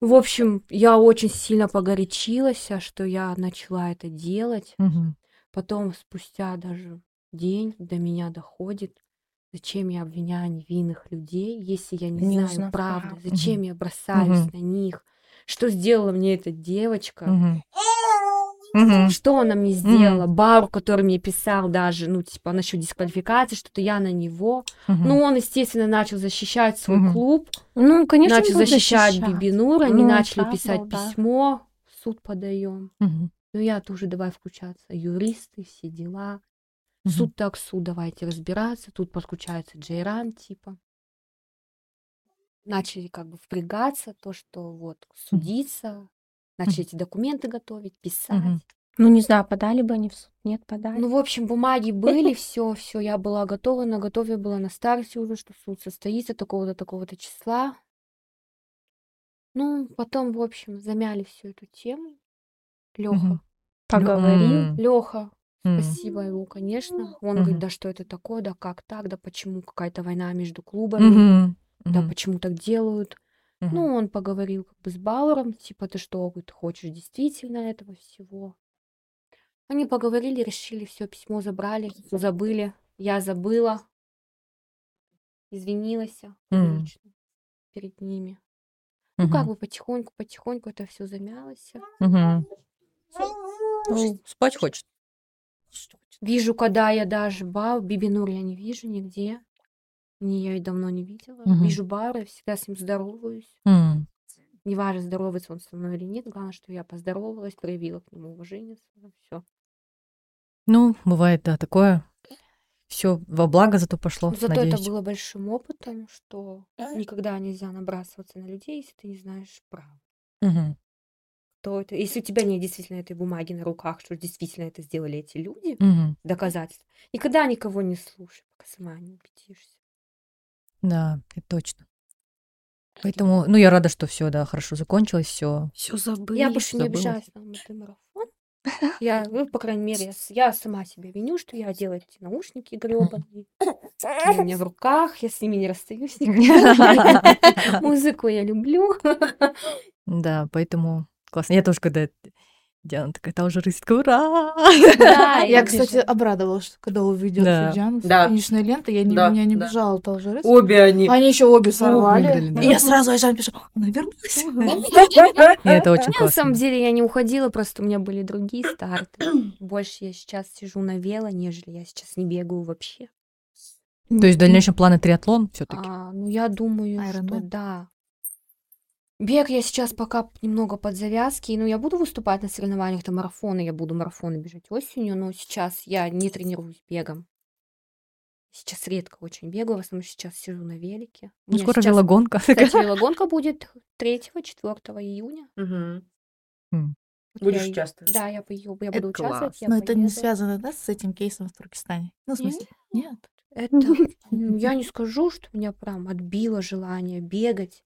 В общем, я очень сильно погорячилась, а что я начала это делать. Мгм. Потом, спустя даже день, до меня доходит, зачем я обвиняю невинных людей, если я не, Не знаю узнав правды, правду. зачем я бросаюсь Мгм. на них, что сделала мне эта девочка. Мгм. что она мне сделала, Бару, который мне писал даже, ну, типа, насчет дисквалификации, что-то я на него. Мгм. Ну, он, естественно, начал защищать свой Мгм. клуб, Ну, конечно, начал защищать защищать. Бибинур, они Ну, начали да, писать ну да. письмо, в суд подаем. Мгм. Ну, я тоже давай включаться, юристы, все дела. Мгм. Суд так суд, давайте разбираться. Тут подключается Джейран, типа. Начали как бы впрягаться, то, что вот судиться, начали эти документы готовить, писать. Мгм. Ну, не знаю, подали бы они в суд. Нет, подали. Ну, в общем, бумаги были, все, все, я была готова, на готове была на старте уже, что суд состоится такого-то, такого-то числа. Ну, потом, в общем, замяли всю эту тему. Леха. Мгм. Поговорил. М. Леха. Спасибо ему, конечно. Он говорит, да что это такое, да как так, да почему какая-то война между клубами, да почему так делают. Ну, он поговорил как бы с Бауэром, типа, ты что, говорит, хочешь действительно этого всего? Они поговорили, решили, все, письмо забрали, забыли. Я забыла, извинилась М. лично перед ними. Ну, как бы потихоньку, потихоньку это все замялось. Ну, спать хочет. Вижу, когда я даже Бау, Бибинур я не вижу нигде. Не, я и давно не видела. Мгм. Вижу Бара, я всегда с ним здороваюсь. М. Неважно, здоровается он со мной или нет, главное, что я поздоровалась, проявила к нему уважение. Все. Ну, бывает, да, такое. Все во благо зато пошло, Зато надеюсь. это было большим опытом, что никогда нельзя набрасываться на людей, если ты не знаешь правду. Мгм. Кто это? Если у тебя нет действительно этой бумаги на руках, что действительно это сделали эти люди, Мгм. доказательств, никогда никого не слушай, пока сама не убедишься. Да, это точно. Поэтому, ну, я рада, что все, да, хорошо закончилось, все. Все забыли. Я больше не обижаюсь на мой марафон. Я, ну, по крайней мере, я, сама себя виню, что я делаю эти наушники гребаные. Они у меня в руках, я с ними не расстаюсь никогда. Музыку я люблю. Да, поэтому классно. Я тоже, когда Диана такая, та уже рысит, ура! Да, Я, кстати, обрадовалась, что когда увидела. Диану Да. финишной лентой, я не, Да, меня не да. бежала тоже рысь. Обе они. Они еще обе сорвали. И я сразу Айжан пишу, она вернулась. Это очень На самом классно. деле я не уходила, просто у меня были другие старты. Больше я сейчас сижу на вело, нежели я сейчас не бегаю вообще. То есть в дальнейшем планы триатлон все таки А, ну, я думаю, что да. Бег я сейчас пока немного под завязки. Ну, я буду выступать на соревнованиях, это марафоны, я буду марафоны бежать осенью, но сейчас я не тренируюсь бегом. Сейчас редко очень бегаю, в основном сейчас сижу на велике. У Ну, меня скоро сейчас, велогонка. Кстати, велогонка будет 3-4 июня. Вот Будешь я участвовать? Да, я, пою, я Это буду участвовать. класс. я Но это не поеду. связано, да, с этим кейсом в Туркестане? Ну, в смысле, нет. Это, ну, я не скажу, что меня прям отбило желание бегать.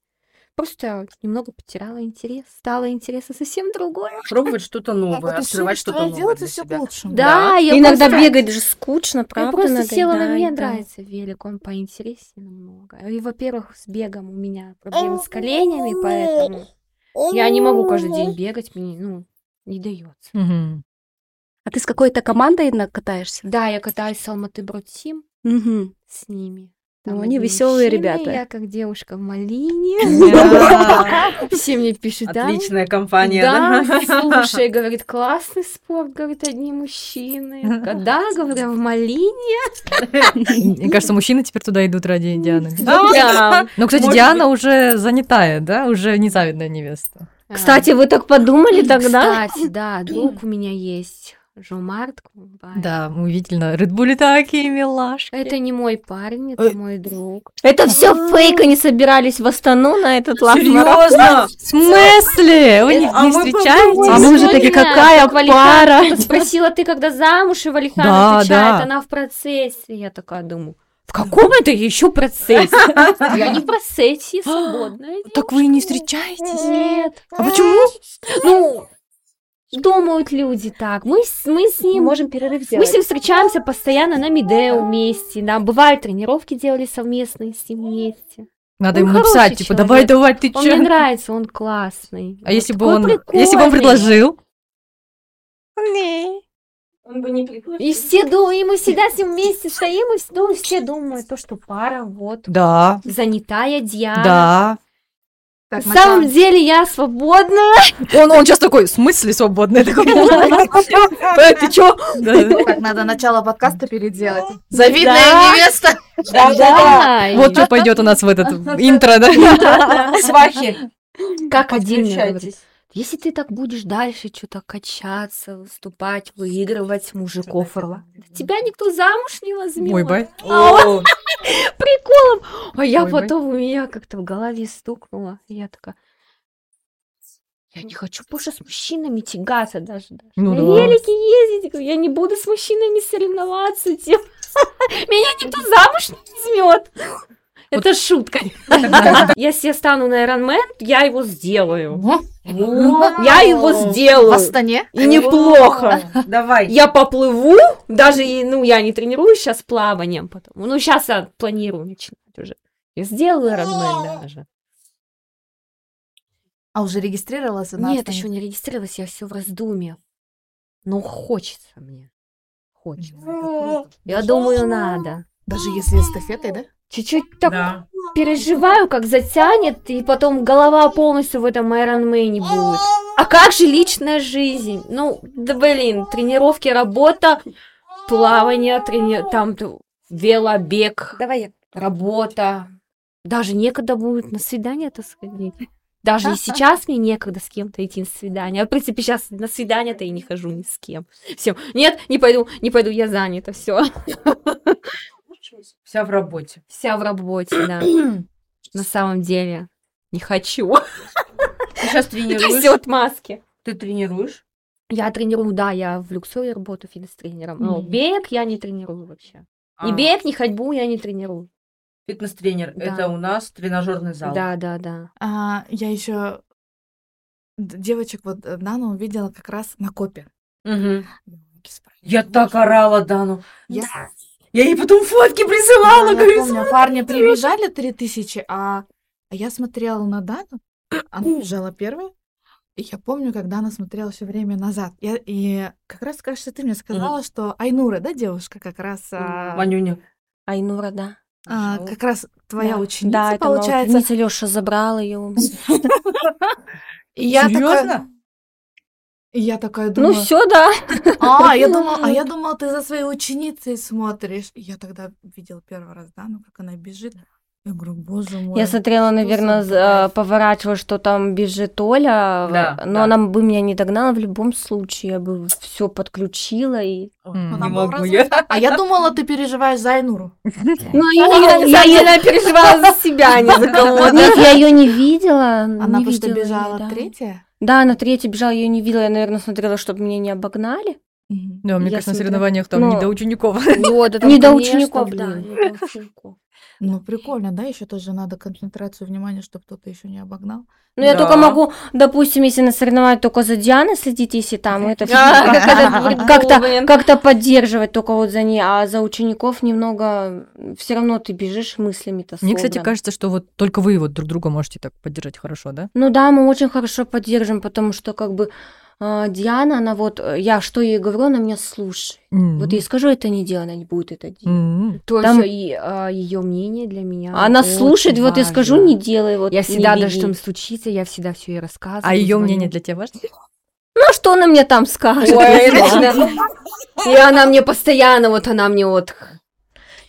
Просто немного потеряла интерес. Стало интересно совсем другое. Пробовать что-то новое, А вот и открывать что-то твоё новое дело, для к себя. лучшему. Да, я Иногда просто- бегать же скучно, правда? Я просто села на надоедает, мне да. нравится велик, он поинтереснее намного. И, во-первых, с бегом у меня проблемы с коленями, поэтому я не могу каждый день бегать, мне, ну, не дается. Мгм. А ты с какой-то командой катаешься? Да, я катаюсь с Алматы Бродсим Мгм. с ними. Ну, Там они одни веселые мужчины, ребята. Я как девушка в малине. Да. Все мне пишут, да? Отличная компания, Да, да? слушай, говорит, классный спорт, говорит, одни мужчины. Когда, говорю, в малине. Мне кажется, мужчины теперь туда идут ради Дианы. Да. Ну, кстати, Диана уже занятая, да? Уже незавидная невеста. А, Кстати, вы так подумали тогда? Кстати, да, друг у меня есть. Жомарт Кумбай. Да, мы видели на Редбуле такие милашки. Это не мой парень, это Ой. мой друг. Это все фейк, они собирались в Астану на этот лав-марафон. Серьезно? В смысле? Вы не, А не мы встречаетесь? А мы уже такие, какая пара? спросила, ты когда замуж, и Валихан Да, отвечает, да. она в процессе. Я такая думаю, в каком это еще процессе? Я не в процессе, свободная. Так вы и не встречаетесь? Нет. А почему? Ну, думают люди так. Мы, с- мы с ним... Можем перерыв Мы с сделать. ним встречаемся постоянно на Медео вместе, да, бывают тренировки делали совместные с ним вместе. Надо Он ему написать, типа, человек. давай, давай, ты Он мне чё? нравится, он классный. А если бы он, если бы он прикольный. предложил? Он бы не пригласил. И все думают, и мы всегда с ним вместе стоим, и все, ну, все думают, то, что пара, вот, Да, занятая Диана. да. Так, На самом деле я свободная. Он, он сейчас такой, в смысле свободный? Такой, «Э, ты чё? Так, надо начало подкаста переделать. Завидная невеста. Да, Вот что пойдет у нас в этот интро, да? Свахи. Как один. Если ты так будешь дальше что-то качаться, выступать, выигрывать мужиков рвать, тебя никто замуж не возьмет. Мой бай. О, приколом. А я потом у меня как-то в голове стукнуло. И я такая, я не хочу больше с мужчинами тягаться даже. даже. Ну на да. велике ездить. Я не буду с мужчинами соревноваться. тем. Меня никто замуж не возьмет. Это шутка. Если я стану на Ironman, я его сделаю. Я его В сделаю. Астане. И неплохо. Давай. Я поплыву, даже, ну, я не тренируюсь сейчас плаванием, потому, ну, сейчас я планирую начинать уже. Я сделаю Ironman даже. А уже регистрировалась? Нет, еще не регистрировалась, я все в раздумье. Но хочется мне. Хочется. Я думаю, надо. Даже если эстафетой, да? Чуть-чуть так Да. переживаю, как затянет, и потом голова полностью в этом Ironman будет. А как же личная жизнь? Ну, да блин, тренировки, работа, плавание, трени... там велобег, Давай я. работа. Даже некогда будет на свидание-то сходить. Даже и сейчас мне некогда с кем-то идти на свидание. А, в принципе, сейчас на свидание-то и не хожу ни с кем. Все. Нет, не пойду, не пойду, я занята, все. Вся в работе. Вся в работе, да. На самом деле, не хочу. Ты сейчас тренируешь? Все от маски. Ты тренируешь? Я тренирую, да, я в Люксоре работаю фитнес-тренером. Но бег я не тренирую вообще. Ни А, бег, ни ходьбу я не тренирую. Фитнес-тренер. Да. Это у нас тренажерный зал. Да, да, да. А, я еще девочек вот э, Дану увидела как раз на копе. Мгм. Я так орала Дану. Я, Я ей потом фотки присылала, я говорю, помню, парни прибежали 3000, а, а я смотрела на Дану, она бежала первой, и я помню, как Дана смотрела все время назад. Я, и как раз, кажется, ты мне сказала, что Айнура, да, девушка, как раз, а, Манюня. Айнура, да. а, как раз твоя Да. ученица, Да, это получается. ученица, Лёша забрал ее. Я такая, Серьезно? И я такая Ну думаю, все, да. А, я думала, а я думала, ты за своей ученицей смотришь. И я тогда видела первый раз Дану, как она бежит. Я говорю, боже мой. Я смотрела, наверное, за кайф? поворачивала, что там бежит Оля, Да, но да. она бы меня не догнала в любом случае. Я бы все подключила и. Не могу я. А я думала, ты переживаешь за Айнуру. Ну, я, я переживала за себя, а не за кого-то. Нет, я ее не видела. Она не просто бежала да. третья. Да, на третьей бежала, я ее не видела. Я, наверное, смотрела, чтобы меня не обогнали. Да, мне Я кажется, на смотрела. соревнованиях там Ну, не до учеников. Вот, это, Не до учеников, да, блин. не до учеников. Ну, прикольно, да? Еще тоже надо концентрацию внимания, чтобы кто-то еще не обогнал. Ну, я Да. только могу, допустим, если на соревнованиях только за Дианой следить, если там это как-то как-то поддерживать только вот за ней, а за учеников немного все равно ты бежишь мыслями-то Мне, кстати, кажется, что вот только вы вот друг друга можете так поддержать хорошо, да? Ну да, мы очень хорошо поддерживаем, потому что как бы Диана, она вот, э, я что ей говорю, она меня слушает. Вот ей скажу, это не делай, она не будет это делать. М. То Там- есть ее мнение для меня Она очень слушает, вот я скажу, важно. не делай, вот Я всегда, даже беги. что там случится, я всегда все ей рассказываю. А ее мнение для тебя важно? Ну, а что она мне там скажет? Ой. И она мне постоянно, вот она мне вот...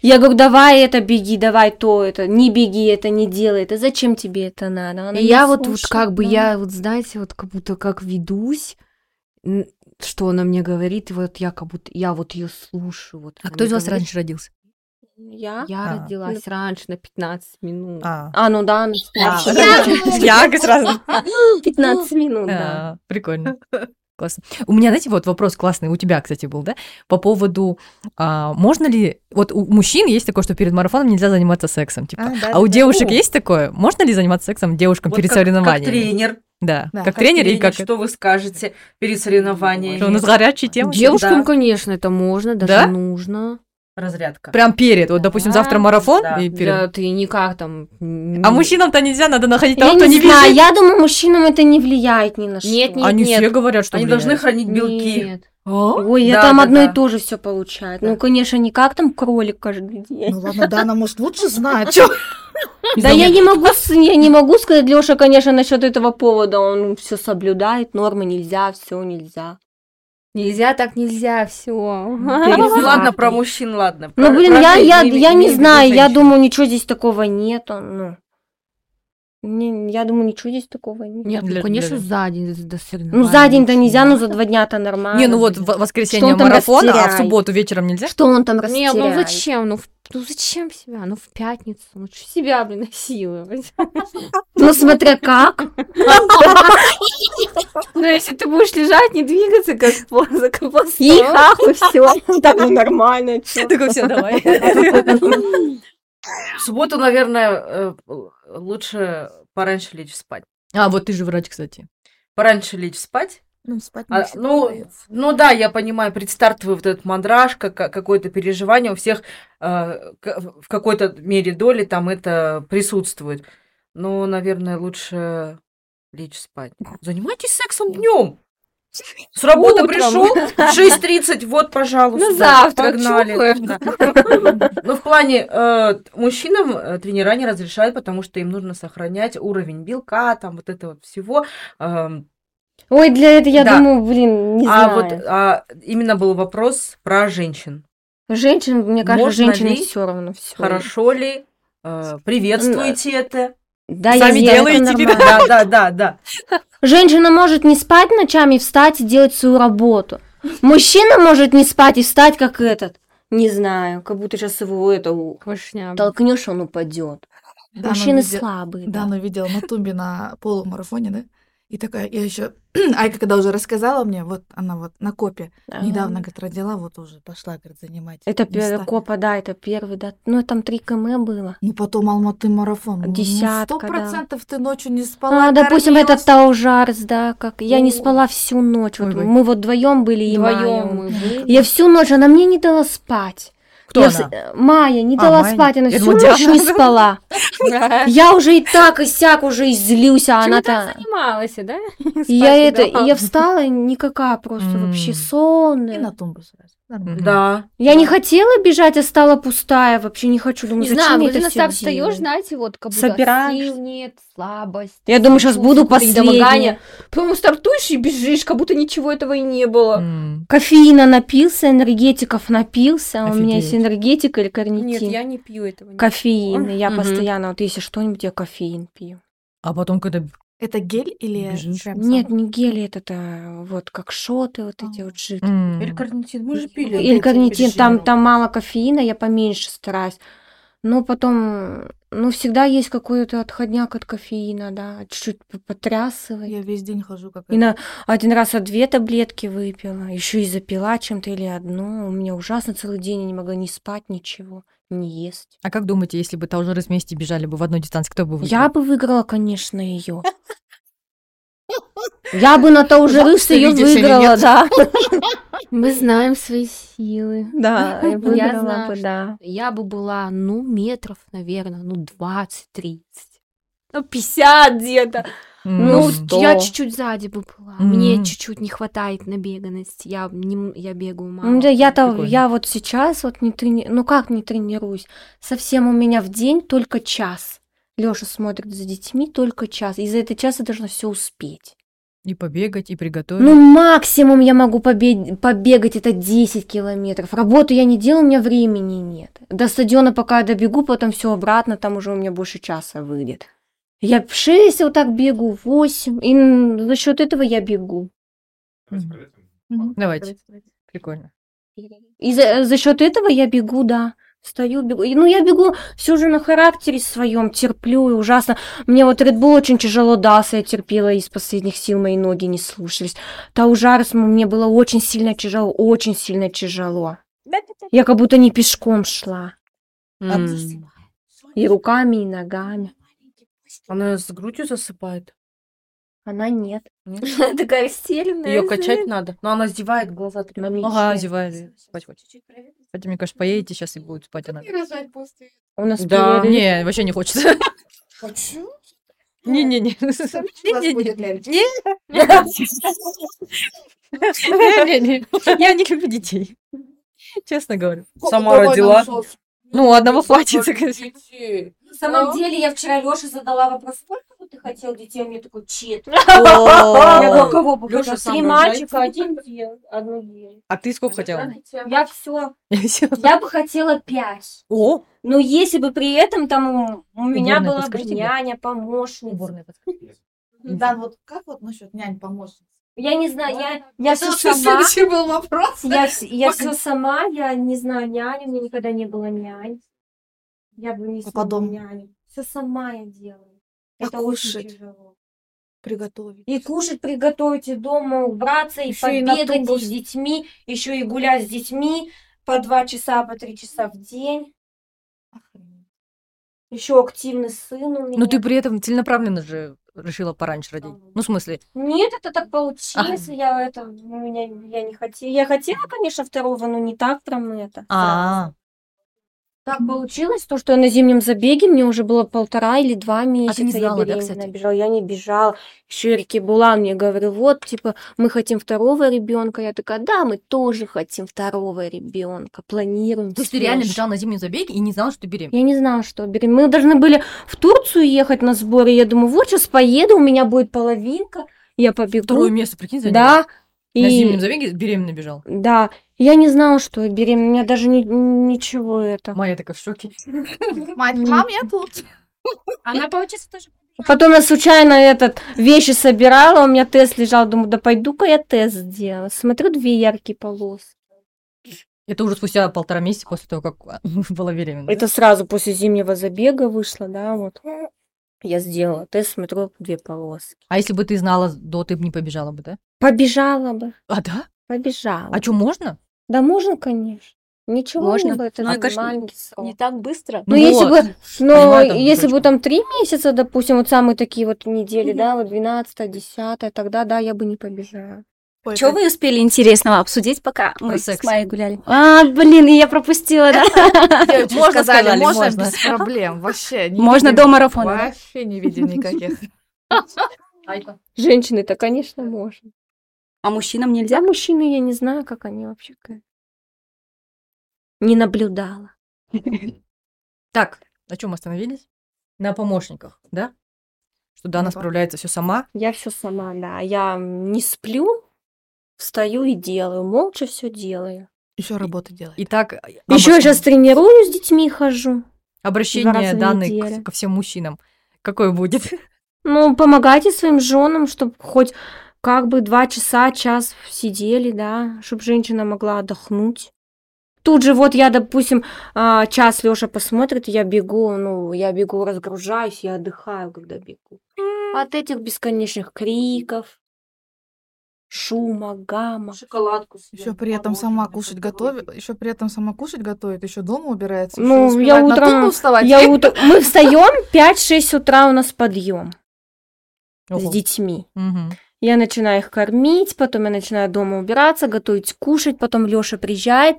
Я говорю, давай это беги, давай то это, не беги, это не делай, это зачем тебе это надо? Она И я вот, вот слушает, как бы, да. я вот, знаете, вот как будто как ведусь, что она мне говорит, и вот я как будто, я вот ее слушаю. Вот А кто из вас говорит. раньше родился? Я? Я А. родилась раньше на 15 минут. А, А, ну да, она старше. я как сразу. 15 минут, да. А, Прикольно. Классно. У меня, знаете, вот вопрос классный, у тебя, кстати, был, да? По поводу, а, можно ли... Вот у мужчин есть такое, что перед марафоном нельзя заниматься сексом, типа. А, да, А у да. девушек О. есть такое? Можно ли заниматься сексом девушкам Вот перед как- соревнованиями? Как тренер. Да, Да, как как тренер и как... Что вы скажете перед соревнованиями? Что, у нас горячая тема? Девушкам, Да. конечно, это можно, даже Да? нужно. Разрядка. Прям перед. Вот, допустим, завтра марафон Да. и Да, перед. ты никак там... А мужчинам-то нельзя, надо находить Я того, кто не не знаю, бежит. я думаю, мужчинам это не влияет ни на что. Нет, нет, Они нет. все говорят, что Они влияет. должны хранить белки. Нет. Ой, я Да, там да, одно да. и то же все получает. Ну, Да. конечно, не как там кролик каждый день. Ну ладно, да, она может лучше знать. Чё? Да я не могу, с- я не могу сказать, Леша, конечно, насчет этого повода. Он все соблюдает, нормы нельзя, все нельзя. Нельзя так нельзя, все. Ладно, про мужчин, ладно. Ну, блин, я, я, я не знаю, я думаю, ничего здесь такого нету. Ну, не, я думаю, ничего здесь такого нет. Нет, Для- ну, конечно, для- за день до соревнований. Ну, за день-то нельзя, но но за два дня-то нормально. Не, ну вот в воскресенье марафон, а в субботу вечером нельзя? Что он там Не, растеряет? ну зачем? Ну, в- ну зачем себя? Ну в пятницу. Ну что себя, блин, насиловать? Ну, смотря как. Ну если ты будешь лежать, не двигаться, как поза, как. И хах, и все. Так, ну, нормально. Такой, все, давай. В субботу, наверное, э, лучше пораньше лечь спать. А, вот ты же врач, кстати. Пораньше лечь спать. Ну, спать А, ну, ну да, я понимаю, предстартовый вот этот мандраж, как- какое-то переживание у всех э, в какой-то мере доли там это присутствует. Но, наверное, лучше лечь спать. Занимайтесь сексом днем. С работы Утром. пришел, 6.30, вот, пожалуйста. На завтрак, погнали. Ну, в плане э, мужчинам э, тренера не разрешают, потому что им нужно сохранять уровень белка, там вот это вот всего. Эм, Ой, для этого, я Да. думаю, блин, не а знаю. вот а, именно был вопрос про женщин. Женщин, мне кажется, Можно женщины все равно все. Хорошо ли? Э, приветствуете это? Да, Сами я делаете, это тебе. Да, да, да, да. Женщина может не спать ночами, встать и делать свою работу. Мужчина может не спать и встать, как этот. Не знаю, как будто сейчас его это толкнешь, он упадет. Да, Мужчины видел- слабые. Да, Да. но видела на тумбе на полумарафоне, да? И такая, я еще, Айка когда уже рассказала мне, вот она вот на копе, недавно, говорит, родила, вот уже пошла, говорит, занимать. Это первый копа, да, это первый, да. Ну, там 3 км было. Ну, потом Алматы марафон. Ну, Десятка, Сто да. процентов ты ночью не спала. А, допустим, кормилась. этот Таужарс, да, как я не О. спала всю ночь. Вот мы вот вдвоем были и. Вдвоем мы были. Я всю ночь, она мне не дала спать. Кто Я она? э, Майя не А, дала Майя. спать, она Я всю думала, ночь Диана. не спала. Я уже и так, и сяк уже и злюсь, а Чем ты она-то... занималась, да? Я это, я встала никакая просто вообще М. И сонная. на тумбу сразу. Нормально. Да. Я не хотела бежать, а стала пустая, вообще не хочу. Думаю, Не зачем знаю, вроде это старт встаешь, знаете, вот как будто Собираешь. сил нет, слабость. Я думаю, сейчас буду последняя. Потом стартуешь и бежишь, как будто ничего этого и не было. М. Кофеина напился, энергетиков напился. У меня есть Офигеть. энергетик или карнитин. Нет, я не пью этого. Кофеин. Я постоянно, вот если что-нибудь, я кофеин пью. А потом, когда... Это гель или Бежишь. Нет, не гели, это, это вот как шоты, вот эти А. вот жидкие. М. Или карнитин, мы же пили. Или карнитин, там, там мало кофеина, я поменьше стараюсь. Но потом, ну, всегда есть какой-то отходняк от кофеина, да, чуть-чуть потрясывает. Я весь день хожу как И на один раз я две таблетки выпила, еще и запила чем-то или одну. У меня ужасно целый день, я не могла ни спать, ничего, не есть. А как думаете, если бы Таужеры вместе бежали бы в одной дистанции, кто бы выиграл? Я бы выиграла, конечно, ее. Я бы на то уже Жалко, рыс что ее выиграла, да. Мы знаем свои силы. Да, я выиграла бы, да. Я бы была, ну, метров, наверное, ну, 20-30. Ну, 50 где-то. Ну, сто. я чуть-чуть сзади бы была. Мне М. чуть-чуть не хватает набеганности. Я, не, я бегаю мало. Ну, да, я-то, прикольно. я вот сейчас вот не трени... ну как не тренируюсь, совсем у меня в день только час. Лёша смотрит за детьми только час, и за этот час я должна все успеть. И побегать, и приготовить. Ну, максимум я могу побе- побегать это 10 километров. Работу я не делаю, у меня времени нет. До стадиона пока я добегу, потом все обратно, там уже у меня больше часа выйдет. Я в 6 вот так бегу, 8, и за счет этого я бегу. Мгм. Давайте. Прикольно. И за, за счет этого я бегу, да. Стою, бегу. И, Ну, я бегу все же на характере своем, терплю и ужасно. Мне вот Red Bull очень тяжело дался, я терпела из последних сил, мои ноги не слушались. Таужарс мне было очень сильно тяжело, очень сильно тяжело. Я как будто не пешком шла. М. И руками, и ногами. Она с грудью засыпает. Она нет. Нет? Такая стеленная. Ее качать надо. Но она зевает, глаза такие. Ага, зевает. Спать хочет. Хотя, мне кажется, поедете сейчас и будет спать она. У нас Да. Не, вообще не хочется. Хочу. Не-не-не. Не-не-не. Я не люблю детей. Честно говорю. Сама родила. Ну, одного хватит. На самом деле, я вчера Лёше задала вопрос, сколько бы ты хотел детей? Он мне такой. О. Я кого бы Лёша сам Три мальчика, один дев- одну. А ты сколько хотела? Я все. Всё. Я бы хотела пять. О, Но если бы при этом там у меня Уборная была бы няня, помощница. подскажи. Да, вот как вот насчет нянь помощниц? Я не знаю, я, я все сама. следующий был вопрос. Я, я все сама, я не знаю няни, у меня никогда не было нянь. Я бы не А по смогла дому? няню. Все сама я делаю. А Это очень кушать? тяжело. Приготовить. И кушать приготовить, и дома убраться, и Ещё и на побегать, и тумбу с детьми, еще и гулять с детьми по два часа, по три часа в день. Еще активный сын у меня. Ну, ты при этом целенаправленно же решила пораньше родить. Ну, в смысле, Нет, это так получилось. Я это у меня я не хотела. Я хотела, конечно, второго, но не так прям это. а, Так получилось, то, что я на зимнем забеге, мне уже было полтора или два месяца. не знала, я да, беременна кстати? бежала. Я не бежала. Еще Эрики Булан мне говорил, вот, типа, мы хотим второго ребенка. Я такая, да, мы тоже хотим второго ребенка. Планируем. то есть ты всё реально ж». бежала на зимнем забеге и не знала, что ты беременна? Я не знала, что беременна. Мы должны были в Турцию ехать на сборы. Я думаю, вот сейчас поеду, у меня будет половинка. Я побегу. Второе место, прикинь, заняла? Да. На И- зимнем забеге беременна бежал. Да. Я не знала, что я беременна. У меня даже ни- ничего это. Майя такая в шоке. Мать, мам, я тут. Она, получается, тоже... Потом я случайно этот вещи собирала, у меня тест лежал, думаю, да пойду-ка я тест сделаю. Смотрю, две яркие полоски. Это уже спустя полтора месяца после того, как была беременна. Это сразу после зимнего забега вышло, да, вот. Я сделала тест, смотрю, две полоски. А если бы ты знала до, ты бы не побежала бы, да? Побежала бы, А, да? побежала. А что, можно? Да можно, конечно. Ничего Можно. не будет, это Ну, конечно, маленький срок. Не так быстро. Ну, если вот. бы, но Понимаю, там если бы там три месяца, допустим, вот самые такие вот недели, да, вот 12 10 тогда, да, я бы не побежала. Ой, Что вы успели интересного обсудить, пока мы Про с секс. Майей гуляли? А, блин, я пропустила, да? Можно сказали, можно, без проблем. Вообще. Можно до марафона. Вообще не видим никаких. Женщины-то, конечно, можно. А мужчинам А нельзя? мужчины, я не знаю, как они вообще. Не наблюдала. Так, на чем мы остановились? На помощниках, да? Что Дана справляется все сама. Я все сама, да. Я не сплю, встаю и делаю, молча все делаю. Еще работу делать. Итак, Еще я сейчас тренируюсь с детьми, хожу. Обращение к- ко всем мужчинам. Какое будет? Ну, помогайте своим женам, чтобы хоть как бы два часа, час сидели, да, чтобы женщина могла отдохнуть. Тут же вот я, допустим, а, час Лёша посмотрит, я бегу, ну, я бегу, разгружаюсь, я отдыхаю, когда бегу. От этих бесконечных криков, шума, гамма. Шоколадку Еще при этом сама кушать готовит, еще при этом сама кушать готовит, еще дома убирается. Ну, я утром- вставать. Я утро- Мы встаем 5-6 утра у нас подъем с детьми. Мгм. Я начинаю их кормить, потом я начинаю дома убираться, готовить кушать, потом Лёша приезжает,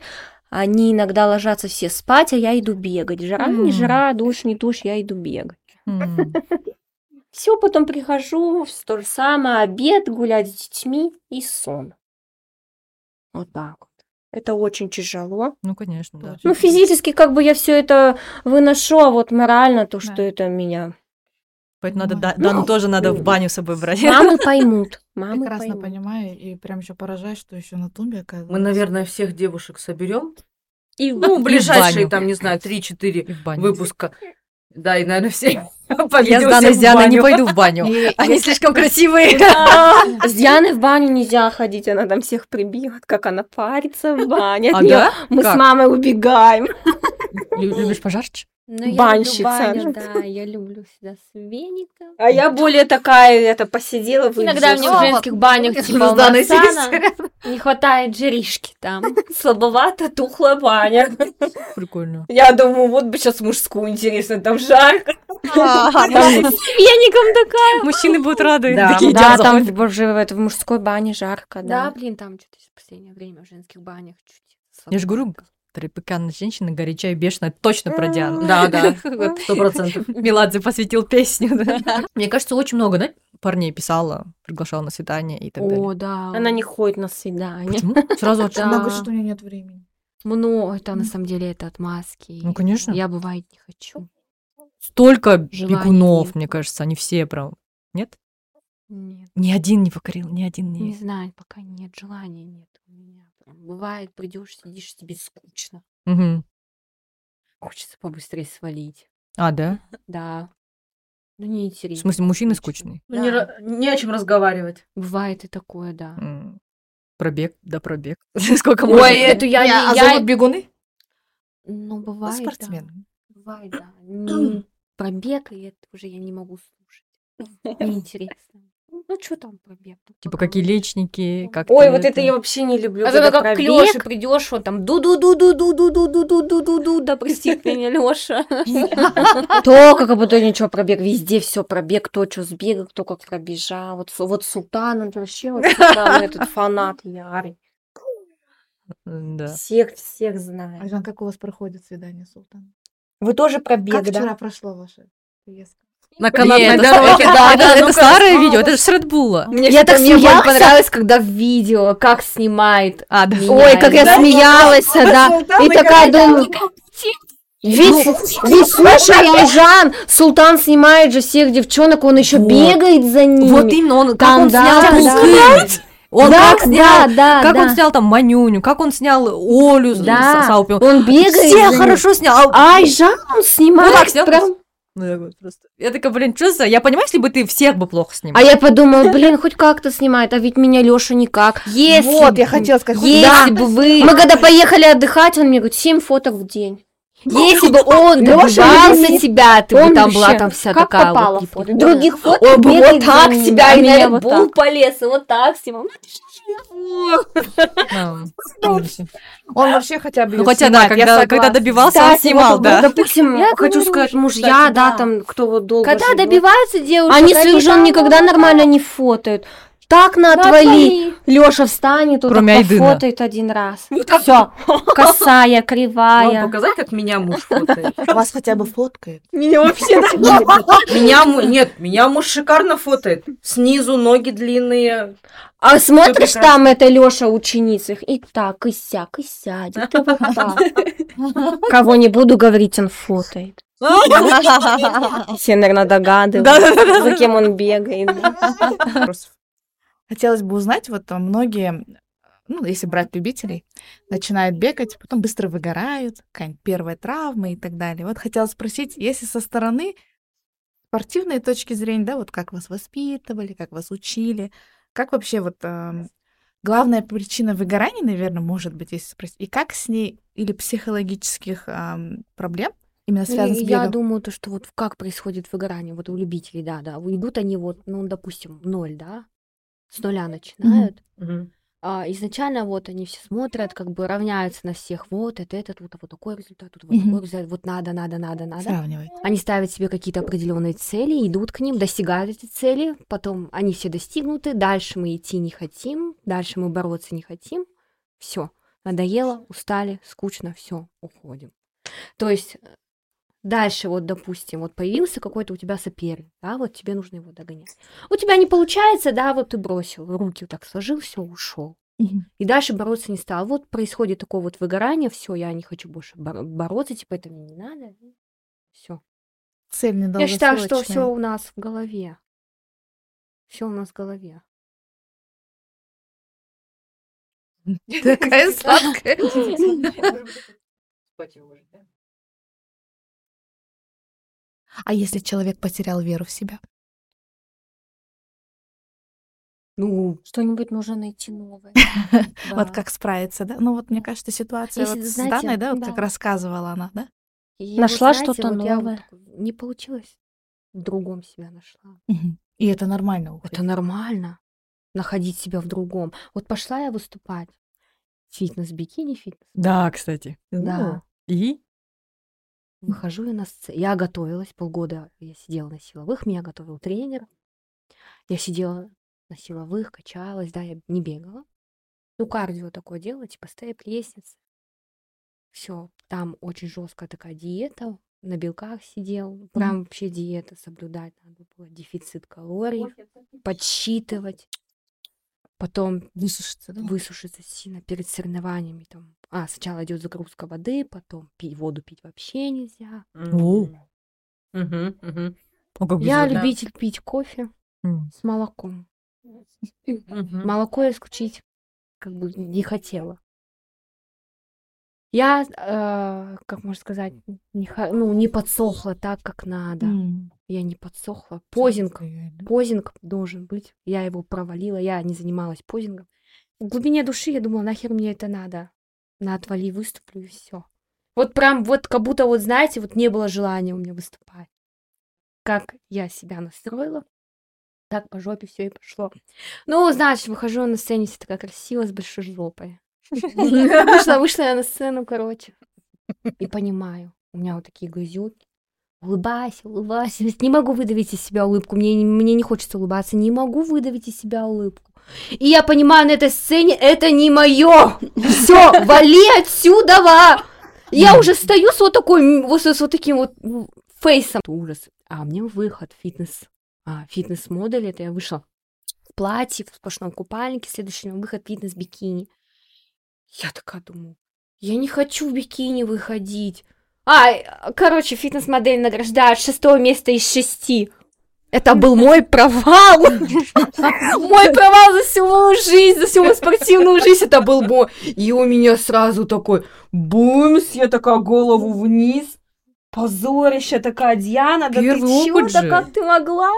они иногда ложатся все спать, а я иду бегать. Жара, не М. жара, дождь, не дождь, я иду бегать. М. Все, потом прихожу, то же самое, обед, гулять с детьми и сон. Вот так вот. Это очень тяжело. Ну, конечно, да. Ну, физически как бы я все это выношу, а вот морально то, что Да. это меня Поэтому надо. Да- Дану тоже надо в баню с собой брать. Мамы поймут. Мамы Прекрасно поймут. понимаю, и прям еще поражаюсь, что еще на тумбе оказывается. Мы, наверное, всех девушек соберем. И Ну, в ближайшие, баню. там, не знаю, 3-4 И в баню. выпуска. Да, и, наверное, все Я с Даной с Дианой не пойду в баню. И- Они слишком красивые. С Дианой в баню нельзя ходить, она там всех прибьет, как она парится в бане. А? Мы с мамой убегаем. Лю- Любишь пожарче? Ну, я Банщица. люблю баню, да, я люблю всегда с веником. А я более такая, это посидела, Иногда мне в женских банях С типа у Даной Марсана сидеть. не хватает жиришки там. слабовато, тухлая баня. Прикольно. Я думаю, вот бы сейчас мужскую, интересно, там жарко. Да. Веником такая. Мужчины будут рады. Да, Такие Да, там это в мужской бане жарко, Да, да. блин, там что-то в последнее время в женских банях чуть Я же говорю, трепеканная женщина, горячая и бешеная, точно про Диану. Да, да, сто процентов. Меладзе посвятил песню. да. Мне кажется, очень много, да, парней писала, приглашала на свидание и так далее. О, да. Она не ходит на свидание. Почему? Сразу. Она говорит, что у нее нет времени. Много, это на самом деле это отмазки. Ну, конечно. Я бывает не хочу. Столько бегунов, мне кажется, они все прям... Нет? Нет, Ни один не покорил, ни один не не... знаю, пока нет, желания нет у меня. Бывает, придешь, сидишь, тебе скучно. Мгм. Хочется побыстрее свалить. А, да? Да. Ну, В неинтересно. смысле, мужчины скучно. скучные? Ну, не, ра- не о чем разговаривать. Бывает и такое, да. М, Пробег, да пробег. Сколько Ой, можно? эту я, Я- а не- я... зовут бегуны? Ну, бывает, да. Спортсмен. Бывает, да. Пробег, и это уже я не могу слушать. Неинтересно. Ну, что там пробег? Ну, Типа какие лечники, как Ой, вот это я вообще не люблю. А когда как к. Лёше придешь, он там ду ду ду ду ду ду ду ду ду ду ду ду да простит меня Лёша. Только как будто ничего пробег, везде все пробег, кто что сбегал, кто как пробежал. Вот, вот Султан, он вообще вот Султан, этот фанат ярый. Да. Всех, всех знает. Айжан, как у вас проходит свидание, Султан? Вы тоже пробег, Как да? вчера прошло ваша поездка? На канатной это, дороге. это- Да, это- да, это ну-ка. старое видео, это же с Редбула. Я так смеялся. понравилось, когда в видео, как снимает. А. Ой, как я Да? смеялась, да. И такая думаю, ведь, ведь слушай, Айжан, Султан снимает же всех девчонок, он еще Вот. бегает за ними. Вот именно, он, как Там, он да, снял да. Он да, как снял, да, да, как да. он снял там Манюню, как он снял Олю Да. с Саупи. Он бегает Все хорошо снял. А Айжан он снимает Ну, как снял? прям. Ну, я говорю, просто- Я такая, блин, что за... Я понимаю, если бы ты всех бы плохо снимал. А я подумала, блин, хоть как-то снимает, а ведь меня Лёша никак. Если Вот, б- я хотела сказать, Если да. бы вы... Мы когда поехали отдыхать, он мне говорит, 7 фоток в день. Если бы он добивался тебя, ты бы там была там вся как такая вот. фото. типа, Других фоток Он бы вот так себя и меня на вот Red так. Bull полез, и вот так снимал. Да. Он вообще хотя бы Ну, хотя, да, когда, когда добивался, он снимал, вот, да. допустим, Я хочу сказать, мужья, да, там, кто вот долго Когда добиваются девушек, они своих жен никогда ну, нормально не фотают. Так на отвали. Лёша встанет, вот Кроме так пофотает один раз. Все, косая, Вам кривая. показать, как меня муж фотает? Вас хотя бы фоткает. Меня вообще Меня нет, меня муж шикарно фотает. Снизу ноги длинные. А смотришь, там это Лёша ученица их и так, и сяк, и сядет, вот так. Кого не буду говорить, он фотает. Все, наверное, догадываются, за кем он бегает. Хотелось бы узнать, вот там многие, ну, если брать любителей, начинают бегать, потом быстро выгорают, какая-нибудь первая травма и так далее. Вот хотела спросить, если со стороны спортивной точки зрения, да, вот как вас воспитывали, как вас учили, как вообще вот эм, главная причина выгорания, наверное, может быть, если спросить, и как с ней, или психологических эм, проблем, именно связано с Я бегом? думаю, то, что вот как происходит выгорание, вот у любителей, да, да, идут они вот, ну, допустим, ноль, да, с нуля начинают. А, изначально вот они все смотрят, как бы равняются на всех, вот это этот, вот, вот такой результат, вот, вот Мгм. такой результат, вот надо, надо, надо, надо. Сравнивать. Они ставят себе какие-то определенные цели, идут к ним, достигают эти цели, потом они все достигнуты, дальше мы идти не хотим, дальше мы бороться не хотим, все, надоело, устали, скучно, все, уходим. То есть э, дальше вот, допустим, вот появился какой-то у тебя соперник, да, вот тебе нужно его догонять. У тебя не получается, да, вот ты бросил, руки вот так сложил, все, ушел. И дальше бороться не стал. Вот происходит такое вот выгорание, все, я не хочу больше бор- бороться, типа это мне не надо. Все. цель не Я считаю, что все у нас в голове. Все у нас в голове. Такая сладкая. А если человек потерял веру в себя? Ну, что-нибудь нужно найти новое. Вот как справиться, да? Ну вот мне кажется, ситуация Если, вот с знаете, Даной, да, вот как да. рассказывала она, да? И Нашла вот, знаете, что-то вот я вот новое. не получилось. В другом себя нашла. Мгм. И это нормально. уходить. Это нормально. Находить себя в другом. Вот пошла я выступать. Фитнес-бикини, фитнес. Да, кстати. Да. И? Выхожу я на сцену. Я готовилась полгода. Я сидела на силовых, меня готовил тренер. Я сидела на силовых, качалась, да, я не бегала. Ну, кардио такое делала, типа степ, лестницы. Все, там очень жесткая такая диета, на белках сидел. Прям вообще диета соблюдать надо было. Дефицит калорий, подсчитывать. Потом Высушиться, да? высушиться сильно перед соревнованиями. Там. А, сначала идет загрузка воды, потом пить воду пить вообще нельзя. О. Мгм, мгм. О, как Я безумно. любитель пить кофе М. с молоком. Мгм. Молоко исключить как бы не хотела. Я, э, как можно сказать, не, ну, не подсохла так, как надо. М. Я не подсохла. Позинг, позинг должен быть. Я его провалила, я не занималась позингом. В глубине души я думала, нахер мне это надо. На отвали выступлю и все. Вот прям вот как будто вот, знаете, вот не было желания у меня выступать. Как я себя настроила, так по жопе все и пошло. Ну, значит, выхожу на сцене, вся такая красивая, с большой жопой. Вышла, вышла я на сцену, короче. И понимаю, у меня вот такие глазюки. Улыбайся, улыбайся. Не могу выдавить из себя улыбку. Мне, не- мне не хочется улыбаться. Не могу выдавить из себя улыбку. И я понимаю, на этой сцене это не мое. Все, вали отсюда, ва! Я уже стою с вот такой, вот, с вот таким вот фейсом. Ужас. А мне выход фитнес. А, фитнес-модель, это я вышла в платье, в сплошном купальнике, следующий выход фитнес-бикини. Я такая думаю, я не хочу в бикини выходить. А, короче, фитнес-модель награждают шестое место из шести. Это был мой провал. Мой провал за всю мою жизнь, за всю мою спортивную жизнь. Это был мой. И у меня сразу такой бумс, я такая голову вниз. Позорище такая, Диана, да Первый ты опыт да как ты могла?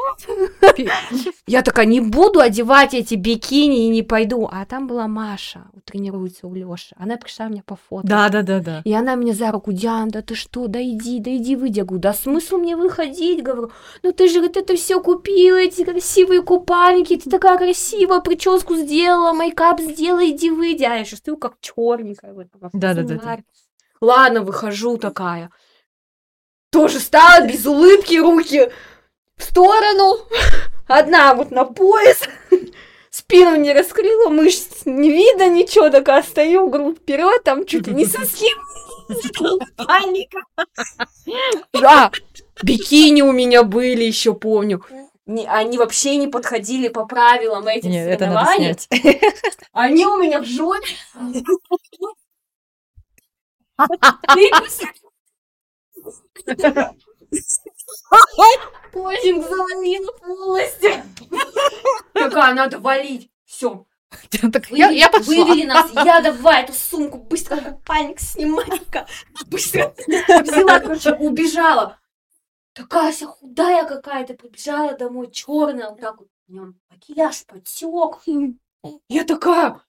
Я такая, не буду одевать эти бикини и не пойду. А там была Маша, тренируется у Лёши. Она пришла меня по фото. Да, да, да, да. И она меня за руку, Диан, да ты что, да иди, да иди выйди. Я говорю, да смысл мне выходить? Говорю, ну ты же вот это все купила, эти красивые купальники, ты такая красивая, прическу сделала, мейкап сделала, иди выйди. А я еще стою как черненькая. Такая, Да-да-да-да. фонарь. Ладно, выхожу такая. Тоже стала без улыбки, руки в сторону. Одна вот на пояс. Спину не раскрыла, мышц не видно, ничего, такая стою, грудь вперед, там чуть ли не соски. Паника. Да, бикини у меня были, еще помню. Не- они вообще не подходили по правилам этих Нет, это надо снять. Они у меня в жопе. Позинг заломила полностью. Такая, надо валить. Все. Так я, я пошла. Вывели нас. Я давай эту сумку быстро купальник снимай-ка. Быстро взяла, короче, убежала. Такая вся худая какая-то, побежала домой, черная, вот так вот. У меня макияж потек. Я такая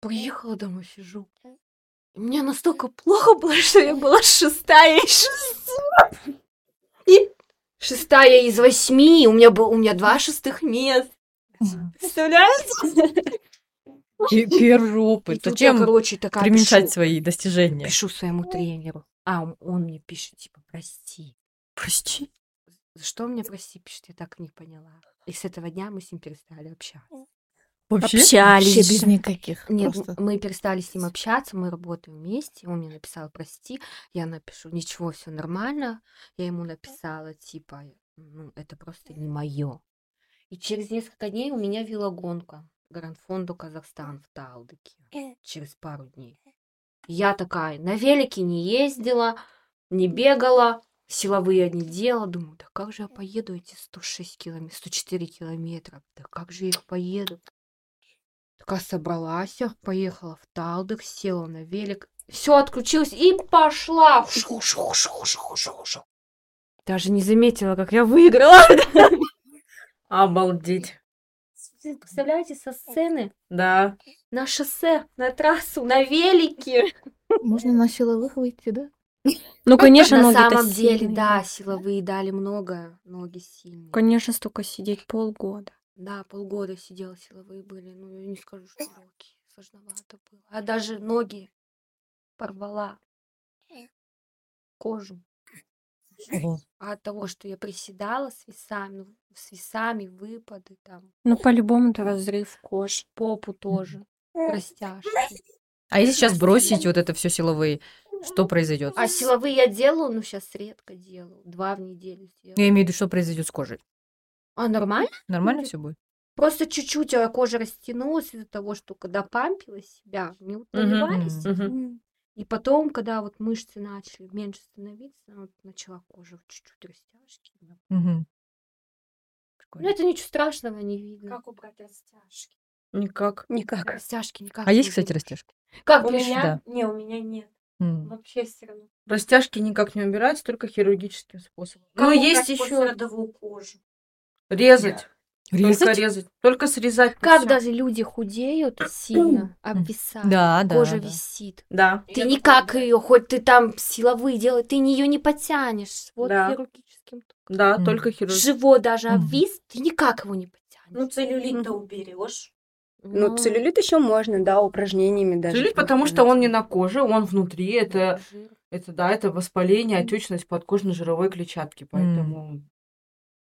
приехала домой, сижу. Мне настолько плохо было, что я была шестая из шести. И шестая из восьми. У меня был, у меня два шестых мест. Представляете? Пе- Первый опыт. Зачем короче, такая преуменьшать пишу, свои достижения? пишу своему тренеру. А он, он мне пишет, типа, прости. Прости. За что мне прости пишет, я так не поняла. И с этого дня мы с ним перестали общаться. Вообще? Вообще Общались. без никаких. Нет, просто. мы перестали с ним общаться, мы работаем вместе. Он мне написал прости, я напишу ничего, все нормально. Я ему написала типа, ну это просто не мое. И через несколько дней у меня велогонка Гранд-фонду Казахстан в Талдыке. Через пару дней. Я такая на велике не ездила, не бегала. силовые одни дела. Думаю, да как же я поеду эти 106 километров, 104 километра? Да как же я их поеду? Такая собралась, я поехала в Талдык, села на велик, все отключилось и пошла. Шу-шу-шу-шу-шу-шу. Даже не заметила, как я выиграла. Обалдеть. Представляете, со сцены Да. на шоссе, на трассу, на велике. Можно на силовых выйти, да? Ну, конечно, на самом деле, сильные. да, силовые дали много, ноги сильные. Конечно, столько сидеть полгода. Да, полгода сидела, силовые были. Ну, я не скажу, что руки. Сложновато было. А даже ноги порвала. Кожу. А от того, что я приседала с весами, ну, с весами, выпады там, Ну, по-любому это разрыв кожи. попу тоже, растяжки. А если сейчас бросить вот это все силовые, что произойдет? А силовые я делаю, ну, сейчас редко делаю. Два в неделю Я делаю. имею в виду, что произойдет с кожей. А, нормально? Нормально все будет? Просто чуть-чуть а, кожа растянулась из-за того, что когда пампила себя, не вот Мгм. И потом, когда вот мышцы начали меньше становиться, вот начала кожа вот чуть-чуть растяжки. Мгм. Ну, Прикольно. это ничего страшного не видно. убрать растяжки? Никак. Никак. Растяжки никак А не есть, кстати, видно. растяжки? Как У меня? Да. Не, у меня нет. М. Вообще все равно. Растяжки никак не убираются, только хирургическим способом. Как Но убрать есть еще послеродовую кожу? Резать. Только Резать? резать. Только срезать. Как всё. даже люди худеют сильно, обвисают, Да, да, кожа да. висит. Да. Ты никак ее, хоть ты там силовые делай, ты ее не потянешь. Вот Да. хирургическим. Да, Мгм. только хирургическим. Живот даже обвис, ты никак его не потянешь. Ну, целлюлит-то уберешь. Ну, целлюлит еще можно, да, упражнениями даже. Целлюлит, потому что он не на коже, он внутри. Это, это да, это воспаление, отечность подкожно-жировой клетчатки. Поэтому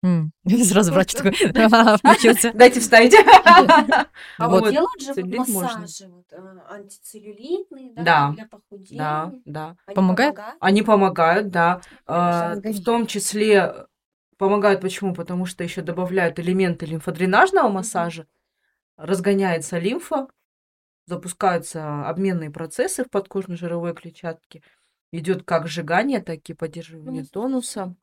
М. Сразу врач такой «Ага, включился. дайте вставить. А Вот. делают же массажи э, антицеллюлитные, да, Да. для похудения. Да, да. Помогают? Они помогают, да. А. В том числе помогают почему? Потому что еще добавляют элементы лимфодренажного массажа, разгоняется лимфа, запускаются обменные процессы в подкожно-жировой клетчатке, идет как сжигание, так и поддерживание Ну, тонуса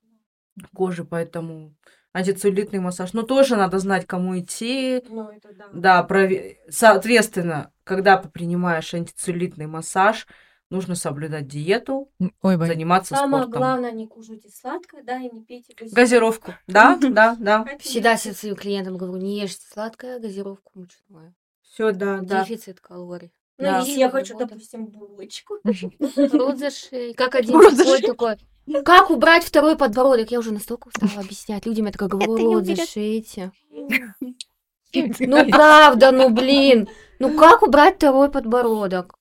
кожи, поэтому антицеллюлитный массаж. Но тоже надо знать, кому идти, Ну, это да. да, прове- соответственно, когда принимаешь антицеллюлитный массаж, нужно соблюдать диету, Ой, боюсь. заниматься Самое спортом. главное, не кушайте сладкое, да, и не пейте газировку. Газировку. Да, да, да. Всегда всем своим клиентам говорю, не ешьте сладкое, газировку мучную. Все, да, да. Дефицит калорий. Ну, Да. если я хочу, допустим, булочку. Рот за шеей. Как один Рот за приходит такой, как убрать второй подбородок? Я уже настолько устала объяснять людям. Я такая говорю, Это не рот уберет. зашейте. Ну правда, ну блин. Ну как убрать второй подбородок?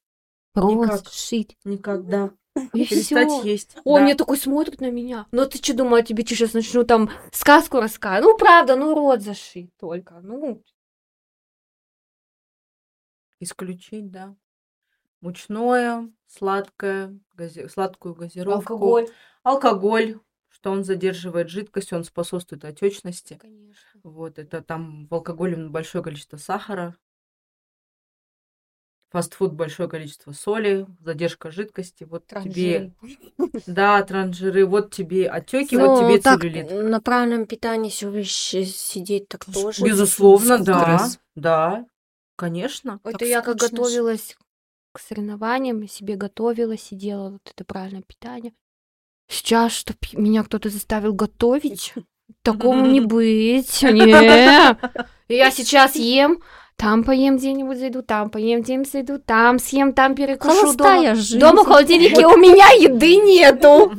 Рот Никак. зашить. Никогда. И Перестать всё. есть. Он да. мне такой смотрит на меня. Ну ты что думала, я тебе сейчас начну там сказку рассказывать? Ну правда, ну рот зашить только. Ну, Исключить, да. Мучное, сладкое, гази- сладкую газировку. Алкоголь. Алкоголь, что он задерживает жидкость, он способствует отечности. конечно. Вот, это там в алкоголе большое количество сахара, фастфуд большое количество соли, задержка жидкости. Вот тебе, да, транжиры, вот тебе отеки, вот Ну, тебе так, целлюлит. на правильном питании всё щ- сидеть так тоже. Безусловно, да, да, конечно. Это Так я как скучно ж. готовилась к соревнованиям, себе готовила, сидела вот это правильное питание. Сейчас, чтоб меня кто-то заставил готовить, такому не быть. Не. Я сейчас ем, там поем где-нибудь зайду, там поем где-нибудь зайду, там съем, там перекушу дома. Холостая жизнь. Дома в холодильнике у меня еды нету.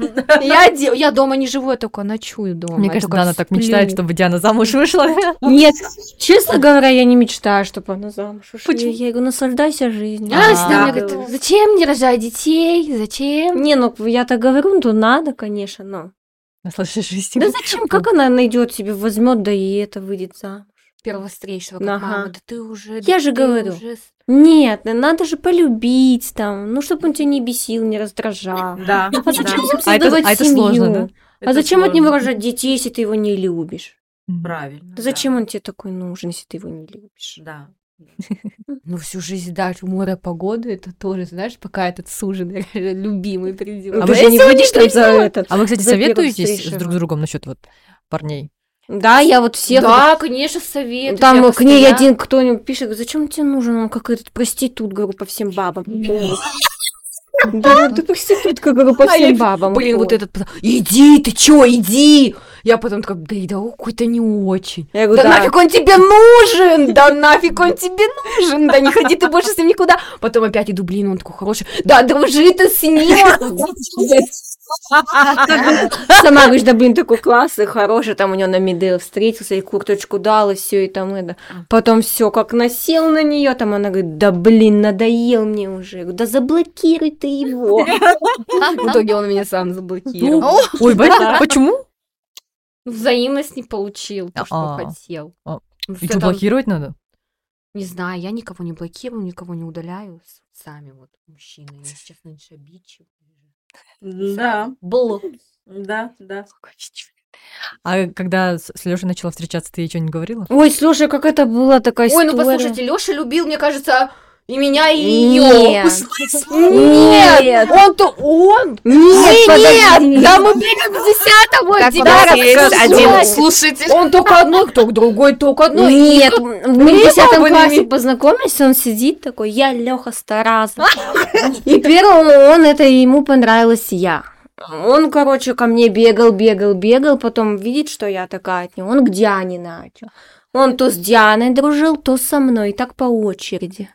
Я, я дома не живу, я только ночую дома. Мне кажется, Дана так мечтает, чтобы Диана замуж вышла. Нет, честно говоря, я не мечтаю, чтобы она замуж ушла. Почему? Я говорю, наслаждайся жизнью. А, всегда мне говорит, зачем не рожать детей? Зачем? Не, ну я так говорю, ну надо, конечно, но. Наслаждайся жизнью. Да зачем? Как она найдет себе, возьмет, да и это выйдет замуж? Первого встречного, как Ага. мама, да ты уже... Я да же говорю. уже Нет, надо же полюбить там, ну, чтобы он тебя не бесил, не раздражал. Да, А зачем да. А это- создавать а это семью? сложно, да? А Это зачем от него рожать детей, если ты его не любишь? Правильно. Да Зачем он тебе такой нужен, если ты его не любишь? Да, Ну, всю жизнь дальше море погоды, это тоже, знаешь, пока этот суженый любимый придет. Ну, А ты вы же не будешь там за этот. А вы, кстати, советуетесь с друг с другом насчет вот парней? Да, я вот всех... Да, конечно, советую. Там к ней постоянно- один кто-нибудь пишет, зачем тебе нужен? Он как этот проститут, говорю, по всем бабам. Да, ты проститутка, говорю, по А всем бабам. Блин, вот этот, иди, ты чё, иди! Я потом такая, да и да какой-то не очень. Я говорю, Да, да. нафиг он тебе нужен! Да нафиг он тебе нужен! Да не ходи ты больше с ним никуда! Потом опять иду, блин, он такой хороший. Да дружи ты с ним! Сама говоришь, да блин, такой классный, хороший, там у него на Медейл встретился, и курточку дал, и все, и там это. Потом все, как насел на нее, там она говорит, да блин, надоел мне уже. Я говорю, да заблокируй ты его. В итоге он меня сам заблокировал. Ой, ба- почему? Взаимность не получил, то, что А. хотел. А. И что, блокировать надо? Не знаю, я никого не блокирую, никого не удаляю. Сами вот мужчины. Я сейчас меньше обидчив. Да, Блок. да, да. А когда с Лёшей начала встречаться, ты ей что-нибудь говорила? Ой, слушай, как это была такая Ой, история. ну послушайте, Лёша любил, мне кажется, и меня, и Нет. ее. Нет. Он-то он. Нет, подожди. Нет, да мы в десятом, Так тебя есть один слушатель. Он только одной, кто другой, только одной. Нет, мы в десятом классе ми- познакомились, он сидит такой, я Леха Старазов. И первым он, это ему понравилась я. Он, короче, ко мне бегал, бегал, бегал, потом видит, что я такая от него, он к Диане начал. Он то с Дианой дружил, то со мной, так по очереди.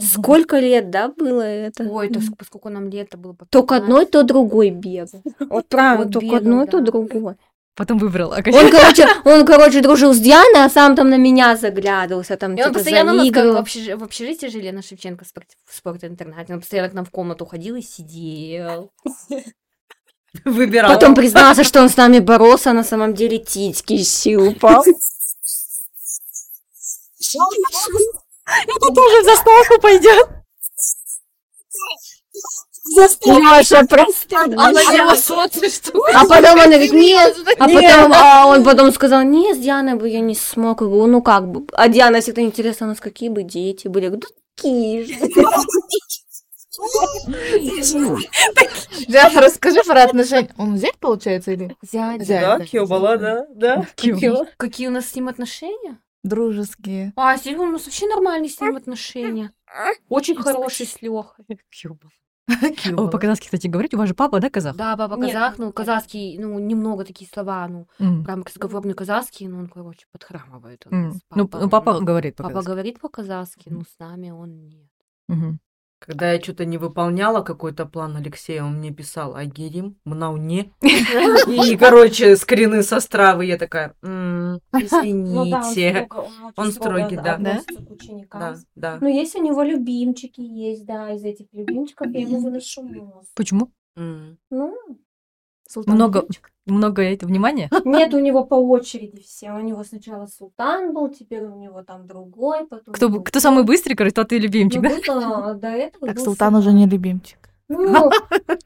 Сколько лет, да, было это? Ой, это ск- сколько нам лет было? То к 15? одной, то другой бегал. Вот правильно, Вот то к одной, то да. другой. Потом выбрал. А Он, короче, он, короче, дружил с Дианой, а сам там на меня заглядывался, там И он типа постоянно у нас как в, заигрывал. общежи- в общежитии жили на Шевченко в спорт- в спорт-интернате. Он постоянно к нам в комнату ходил и сидел. Выбирал. Потом признался, что он с нами боролся, а на самом деле титьки щупал. Это тоже в заставку пойдет. Маша, прости. А что А потом она говорит, нет, а потом, а он потом сказал, нет, с Дианой бы я не смог. Я говорю, ну как бы. А Диана всегда интересно, у нас какие бы дети были. Я говорю, да такие же. Диана, расскажи про отношения. Он зять, получается, или Зять. Да, Кьёбала, да, да. Какие у нас с ним отношения? Дружеские? А, с ним у нас вообще нормальные с ним отношения. Очень хороший с Лехой. О, по-казахски, кстати, говорить, у вас же папа, да, казах? Да, папа Нет, казах, ну, казахский, ну, немного такие слова, ну, прям разговорный казахский, но он, короче, подхрамывает. Ну, ну, папа говорит Папа по-казахски. говорит по-казахски, но с нами он нет. Когда я что-то не выполняла, какой-то план Алексея, он мне писал Агирим, Мнауне. И, короче, скрины со стравы. Я такая, «М, Ну извините. Он строгий, да. Да? Да, да. Ну, есть у него любимчики, есть, да, из этих любимчиков я ему выношу мозг. Почему? Ну, Много, Любимчик? Много это внимания? нет, у него по очереди все. У него сначала Султан был, теперь у него там другой, потом... Кто, другой. кто самый быстрый, короче, тот и любимчик, Ну, да? до этого Так, был Султан уже не любимчик. Ну,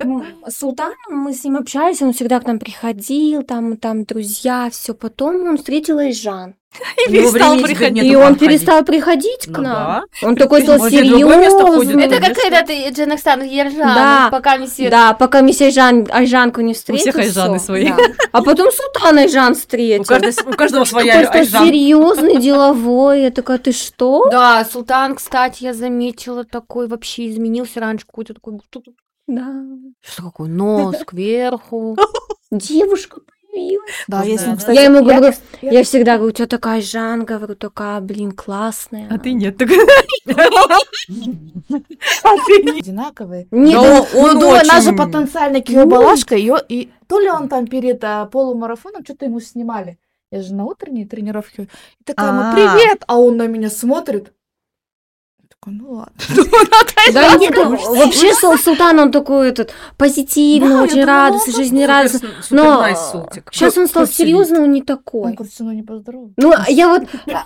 м, с Султаном мы с ним общались, он всегда к нам приходил, там, там друзья, все. Потом он встретил Айжан. И У него перестал приходить. И он перестал приходить к Ну нам. да. Он такой стал серьезный. Это как когда ты Джанакстан Ержан, Да. пока все... Да, пока мы с Айжан, Айжанку не встретил. всех Айжаны свои. да. А потом Султан Айжан встретил. У каждого, у каждого своя Айжан. серьезный, деловой. Я такая, ты что? Да, Султан, кстати, я заметила, такой вообще изменился раньше, какой-то такой... Да. Что такое? Нос кверху. Девушка. Да, я с ним, Да. кстати, Я ему говорю, я- я всегда говорю, у тебя такая Жан, говорю, такая, блин, классная. А ты нет. такой. одинаковые. Нет, ну, она же потенциально киобалашка, ее и то ли он там перед а, полумарафоном что-то ему снимали. Я же на утренней тренировке. И такая А. привет, а он на меня смотрит. Я такой, ну ладно. Да нет, вообще Сул- Султан, он такой этот позитивный, очень думала, радостный, он жизнерадостный. Но сейчас он стал серьезный, он не Он, такой. говорит, со мной не поздоровался. Ну, я вот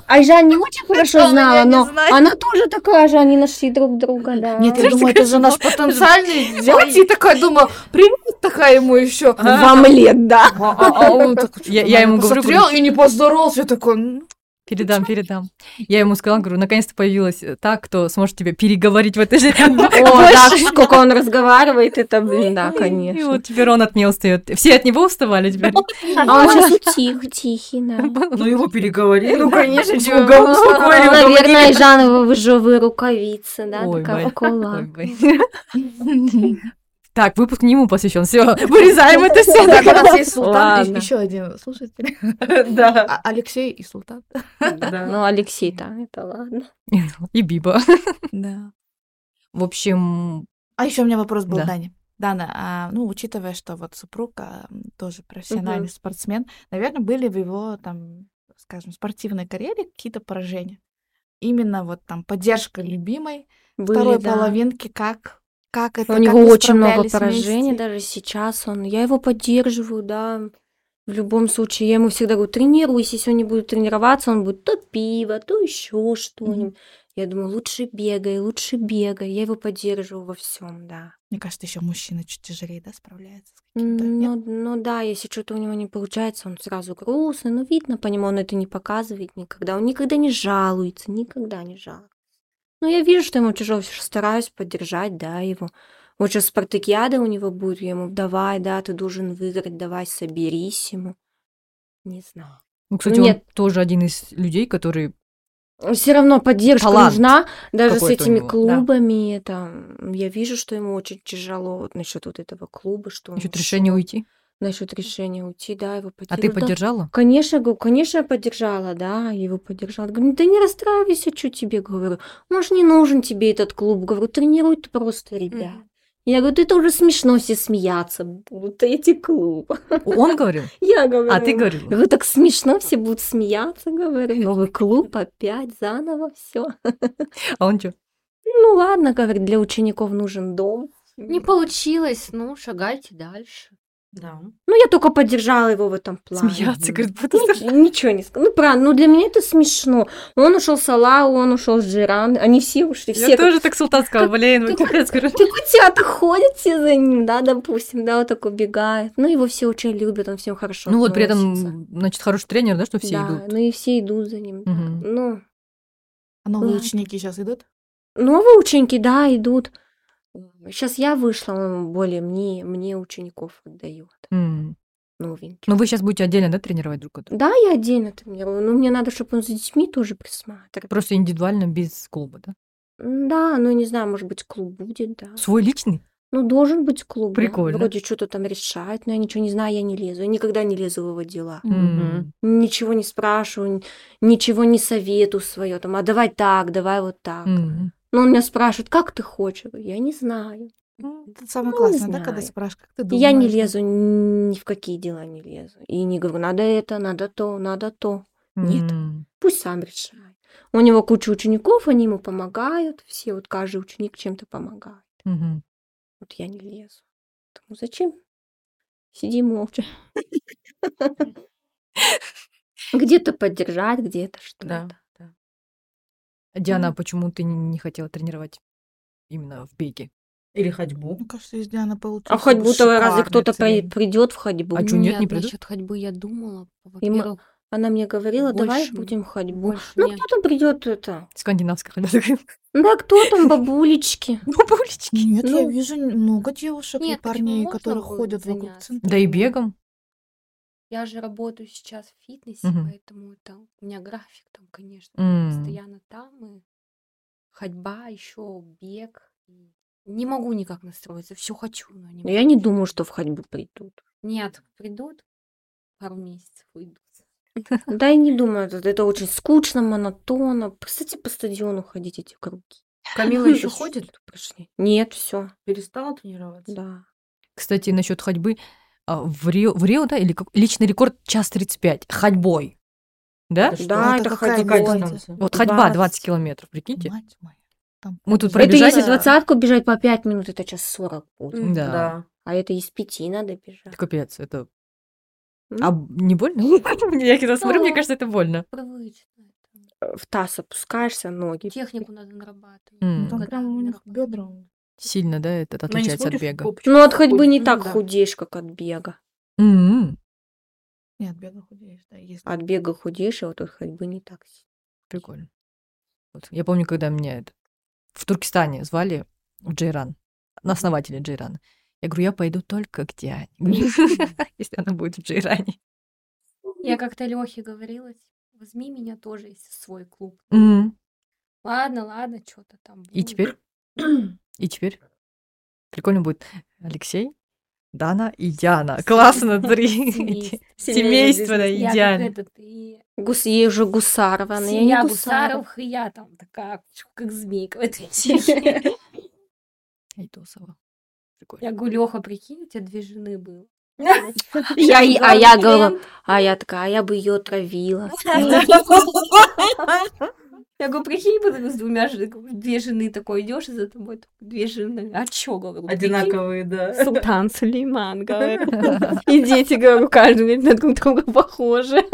Айжан не очень хорошо Он знала, но она тоже такая же, они нашли друг друга, да. Нет, я думаю, это же наш потенциальный зять. И такая думаю, привет, такая ему еще. Вам лет, да. А, а- а он Я- ему говорю, посмотрел и не поздоровался. Такой, «Ну, Передам, передам. Я ему сказала, говорю, наконец-то появилась э, та, кто сможет тебе переговорить в этой же О, да, сколько он разговаривает, это, блин, да, И конечно. вот теперь он от меня устает. Все от него уставали теперь. А он сейчас утих, тихий, да. Ну, его переговорили. Ну, конечно, успокоили, Ну, Наверное, и Жанова выжевые рукавицы, да, такая Валь. Так, выпуск не ему посвящен. Все, вырезаем это все. Так, у нас есть Султан, еще один слушатель. Да. А- Алексей и Султан. Да. Ну, Алексей-то, это ладно. И Биба. Да. В общем, А еще у меня вопрос был, Да. Дане. Дана, а, ну, учитывая, что вот супруг а, тоже профессиональный Мгм. спортсмен, наверное, были в его, там, скажем, спортивной карьере какие-то поражения? Именно вот там поддержка любимой Были, второй да. половинки, как, как это, У как него очень много поражений, вместе? даже сейчас он. Я его поддерживаю, да. В любом случае, я ему всегда говорю, тренируйся, если он не будет тренироваться, он будет то пиво, то еще что-нибудь. Я думаю, лучше бегай, лучше бегай. Я его поддерживаю во всем, да. Мне кажется, еще мужчина чуть тяжелее, да, справляется с каким-то. Ну, нет? ну да, если что-то у него не получается, он сразу грустный. Ну, видно по нему, он это не показывает никогда. Он никогда не жалуется, никогда не жалуется. Ну, я вижу, что ему тяжело, всё же стараюсь поддержать, да, его. Вот сейчас спартакиада у него будет, я ему, давай, да, ты должен выиграть, давай, соберись ему. Не знаю. ну, кстати, Ну, он нет. тоже один из людей, который... Все равно поддержка Талант нужна, даже с этими него, да. клубами. Там, я вижу, что ему очень тяжело вот насчет вот этого клуба, что он Насчет решения ушёл. уйти. Насчет решения уйти, да, его А ты. Да, поддержала? Конечно, говорю, конечно, я поддержала, да, я его поддержала. Говорю, да не расстраивайся, что тебе, говорю. Может, не нужен тебе этот клуб. Говорю, тренируй ты просто ребят. Я говорю, это уже смешно все смеяться будут эти клубы. Он говорил? Я говорю. А ты говорила? Говорю, так смешно, все будут смеяться, говорю. Новый клуб опять заново все. А он что? Ну ладно, говорит, для учеников нужен дом. Не получилось, ну, шагайте дальше. Да. Ну, я только поддержала его в этом плане. Смеяться, говорит, Нич- просто... Ничего не сказала. Ну, правда, ну для меня это смешно. Он ушел с Алау, он ушел с Джиран. Они все ушли. Все Я тоже так султан сказала, блин, вы капец, говорю. Как утята ходят все за ним, да, допустим, да, вот так убегает. Ну, его все очень любят, он всем хорошо Ну вот при этом, значит, хороший тренер, да, что все да, идут? ну и все идут за ним. да. Мгм. Ну, А новые ученики сейчас идут? новые ученики, да, идут. Сейчас я вышла, он более мне, мне учеников отдает. М. Новеньких. Ну вы сейчас будете отдельно, да, тренировать друг друга? Да, я отдельно тренирую, но мне надо, чтобы он за детьми тоже присматривал. Просто индивидуально, без клуба, да? Да, ну не знаю, может быть, клуб будет, да. Свой личный? Ну, должен быть клуб. да. Прикольно. Вроде что-то там решает, но я ничего не знаю, я не лезу. Я никогда не лезу в его дела. М. Ничего не спрашиваю, ничего не советую свое. Там, а давай так, давай вот так. М. Но он меня спрашивает, как ты хочешь? Я говорю, Я не знаю. Это самое Ну, классное, да, когда знаю. спрашивают, как ты думаешь? я не лезу, ни в какие дела не лезу. И не говорю, надо это, надо то, надо то. Нет. М. Пусть сам решает. У него куча учеников, они ему помогают. Все, вот каждый ученик чем-то помогает. Мгм. Вот я не лезу. Поэтому зачем? Сиди молча. Где-то поддержать, где-то что-то. Диана, а почему ты не- не хотела тренировать именно в беге? Или ходьбу. Мне кажется, из Дианы получился А в ходьбу-то разве кто-то тренинг. придет в ходьбу? А чё, нет, не придут? насчет ходьбы я думала. И мы- Во-первых, Она мне говорила, давай Больше- будем ходьбу. больше Ну, нет. кто там придет это? Скандинавская ходьба. Да, кто там, бабулечки? Бабулечки. Нет, я Ну. вижу много девушек и Нет, почему парней, можно которые было ходят вокруг заняться? центра. Да и бегом. Я же работаю сейчас в фитнесе, Мгм. поэтому это у меня график там, конечно, М. постоянно там и ходьба, еще бег. И Не могу никак настроиться, все хочу, но не Но я не думаю, что в ходьбу придут. Нет, придут пару месяцев, уйдут. Да, я не думаю, это, это очень скучно, монотонно. Кстати, по стадиону ходить эти круги. Камила еще ходит? Пришли. Нет, все, Перестала тренироваться? да. Кстати, насчет ходьбы. А, В Рио, в Рио, да, или как- личный рекорд час 35 ходьбой. Да? Это что? Да, это это какая дистанция? Вот ходьба 20. 20 километров, прикиньте. Мать моя. Там Мы тут пробежать. Это если двадцатку бежать по пять минут, это час сорок будет. М, Да. Да. А это из пяти надо бежать. Капец, это... М? А не больно? Я когда смотрю, мне Да. кажется, это больно. Привычно. это. В таз опускаешься, ноги. Технику надо нарабатывать. Ну, Там прям у них бедра. Сильно, да, это Но не отличается от бега. Ну, от ходьбы не так Ну, да. худеешь, как от бега. М. Нет, бега худеешь, да. Если... От бега худеешь, а вот от ходьбы не так. Прикольно. Вот. Я помню, когда меня это, в Туркестане звали в Джейран, на основателя Джейрана. Я говорю, я пойду только к Диане, если она будет в Джейране. Я как-то Лёхе говорила, возьми меня тоже, если свой клуб. Ладно, ладно, что-то там. И теперь? И теперь? Прикольно будет Алексей, Дана и Яна. Классно, три. Семейство. Да, идеально. Гус, ей же Гусарова, но я не Гусаров, и я там такая, как змейка в этой семье. Айтосова. Я говорю, Лёха, прикинь, у тебя две жены было. Я, и- а я говорю, а я такая, а я бы ее травила. Я говорю, прикинь, потом с двумя женами, две жены такой идешь, и за тобой две жены. А чё, говорю, прикинь? Одинаковые, да. Султан Сулейман, говорю. И дети, говорю, каждый на друг друга похожи.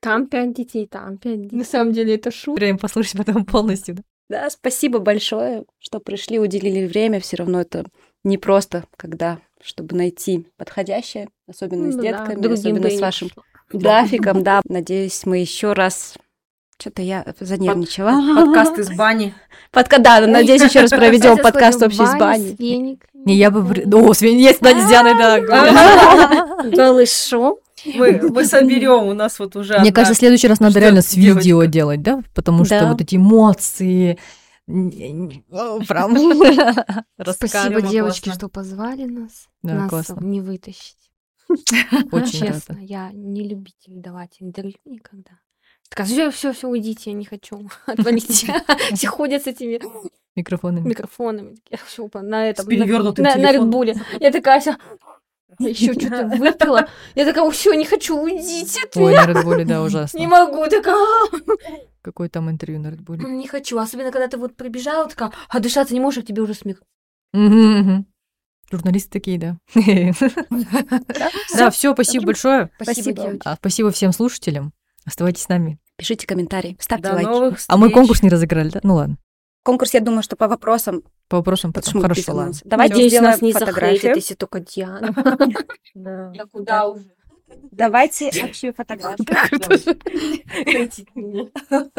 Там пять детей, там пять детей. На самом деле это шутка. Время послушать потом полностью. да. Да, спасибо большое, что пришли, уделили время. Все равно это не просто, когда, чтобы найти подходящее, особенно с Ну да, детками, другим особенно с вашим графиком, да. Надеюсь, мы еще раз что-то я занервничала. Подкаст из бани. Подка... Да, надеюсь, еще раз проведем Кстати, подкаст общий с баню, бани. Не, я бы... О, свинья, есть Надя с Дианой, да. Голышом. Мы, мы соберем, у нас вот уже Мне кажется, в следующий раз надо реально с девочка? видео делать, да? Потому что вот эти эмоции... Прям Спасибо, девочки, что позвали нас. Да, нас классно. не вытащить. Очень Честно, рада. я не любитель давать интервью никогда. Такая, все, все, все, уйдите, я не хочу. Отвалите. Все ходят с этими Микрофонами. микрофонами. Я все на этом. На, на. Редбуле. Я такая вся еще что-то выпила. Я такая, все, не хочу, уйдите. Ой, меня». на Редбуле, да, Не ужасно. могу, такая. Какое там интервью на Редбуле? Не хочу. Особенно, когда ты вот прибежала, такая, а дышаться не можешь, а тебе уже смех. Журналисты такие, да. Да, все, спасибо большое. Спасибо, Спасибо. А, Спасибо всем слушателям. Оставайтесь с нами. Пишите комментарии, ставьте До лайки. новых А мы конкурс не разыграли, да? Ну ладно. Конкурс, я думаю, что по вопросам По вопросам потом. Хорошо, ладно. Давайте Надеюсь, сделаем нас не фотографию. если только Диана. Да. Да куда уже? Давайте общую фотографию.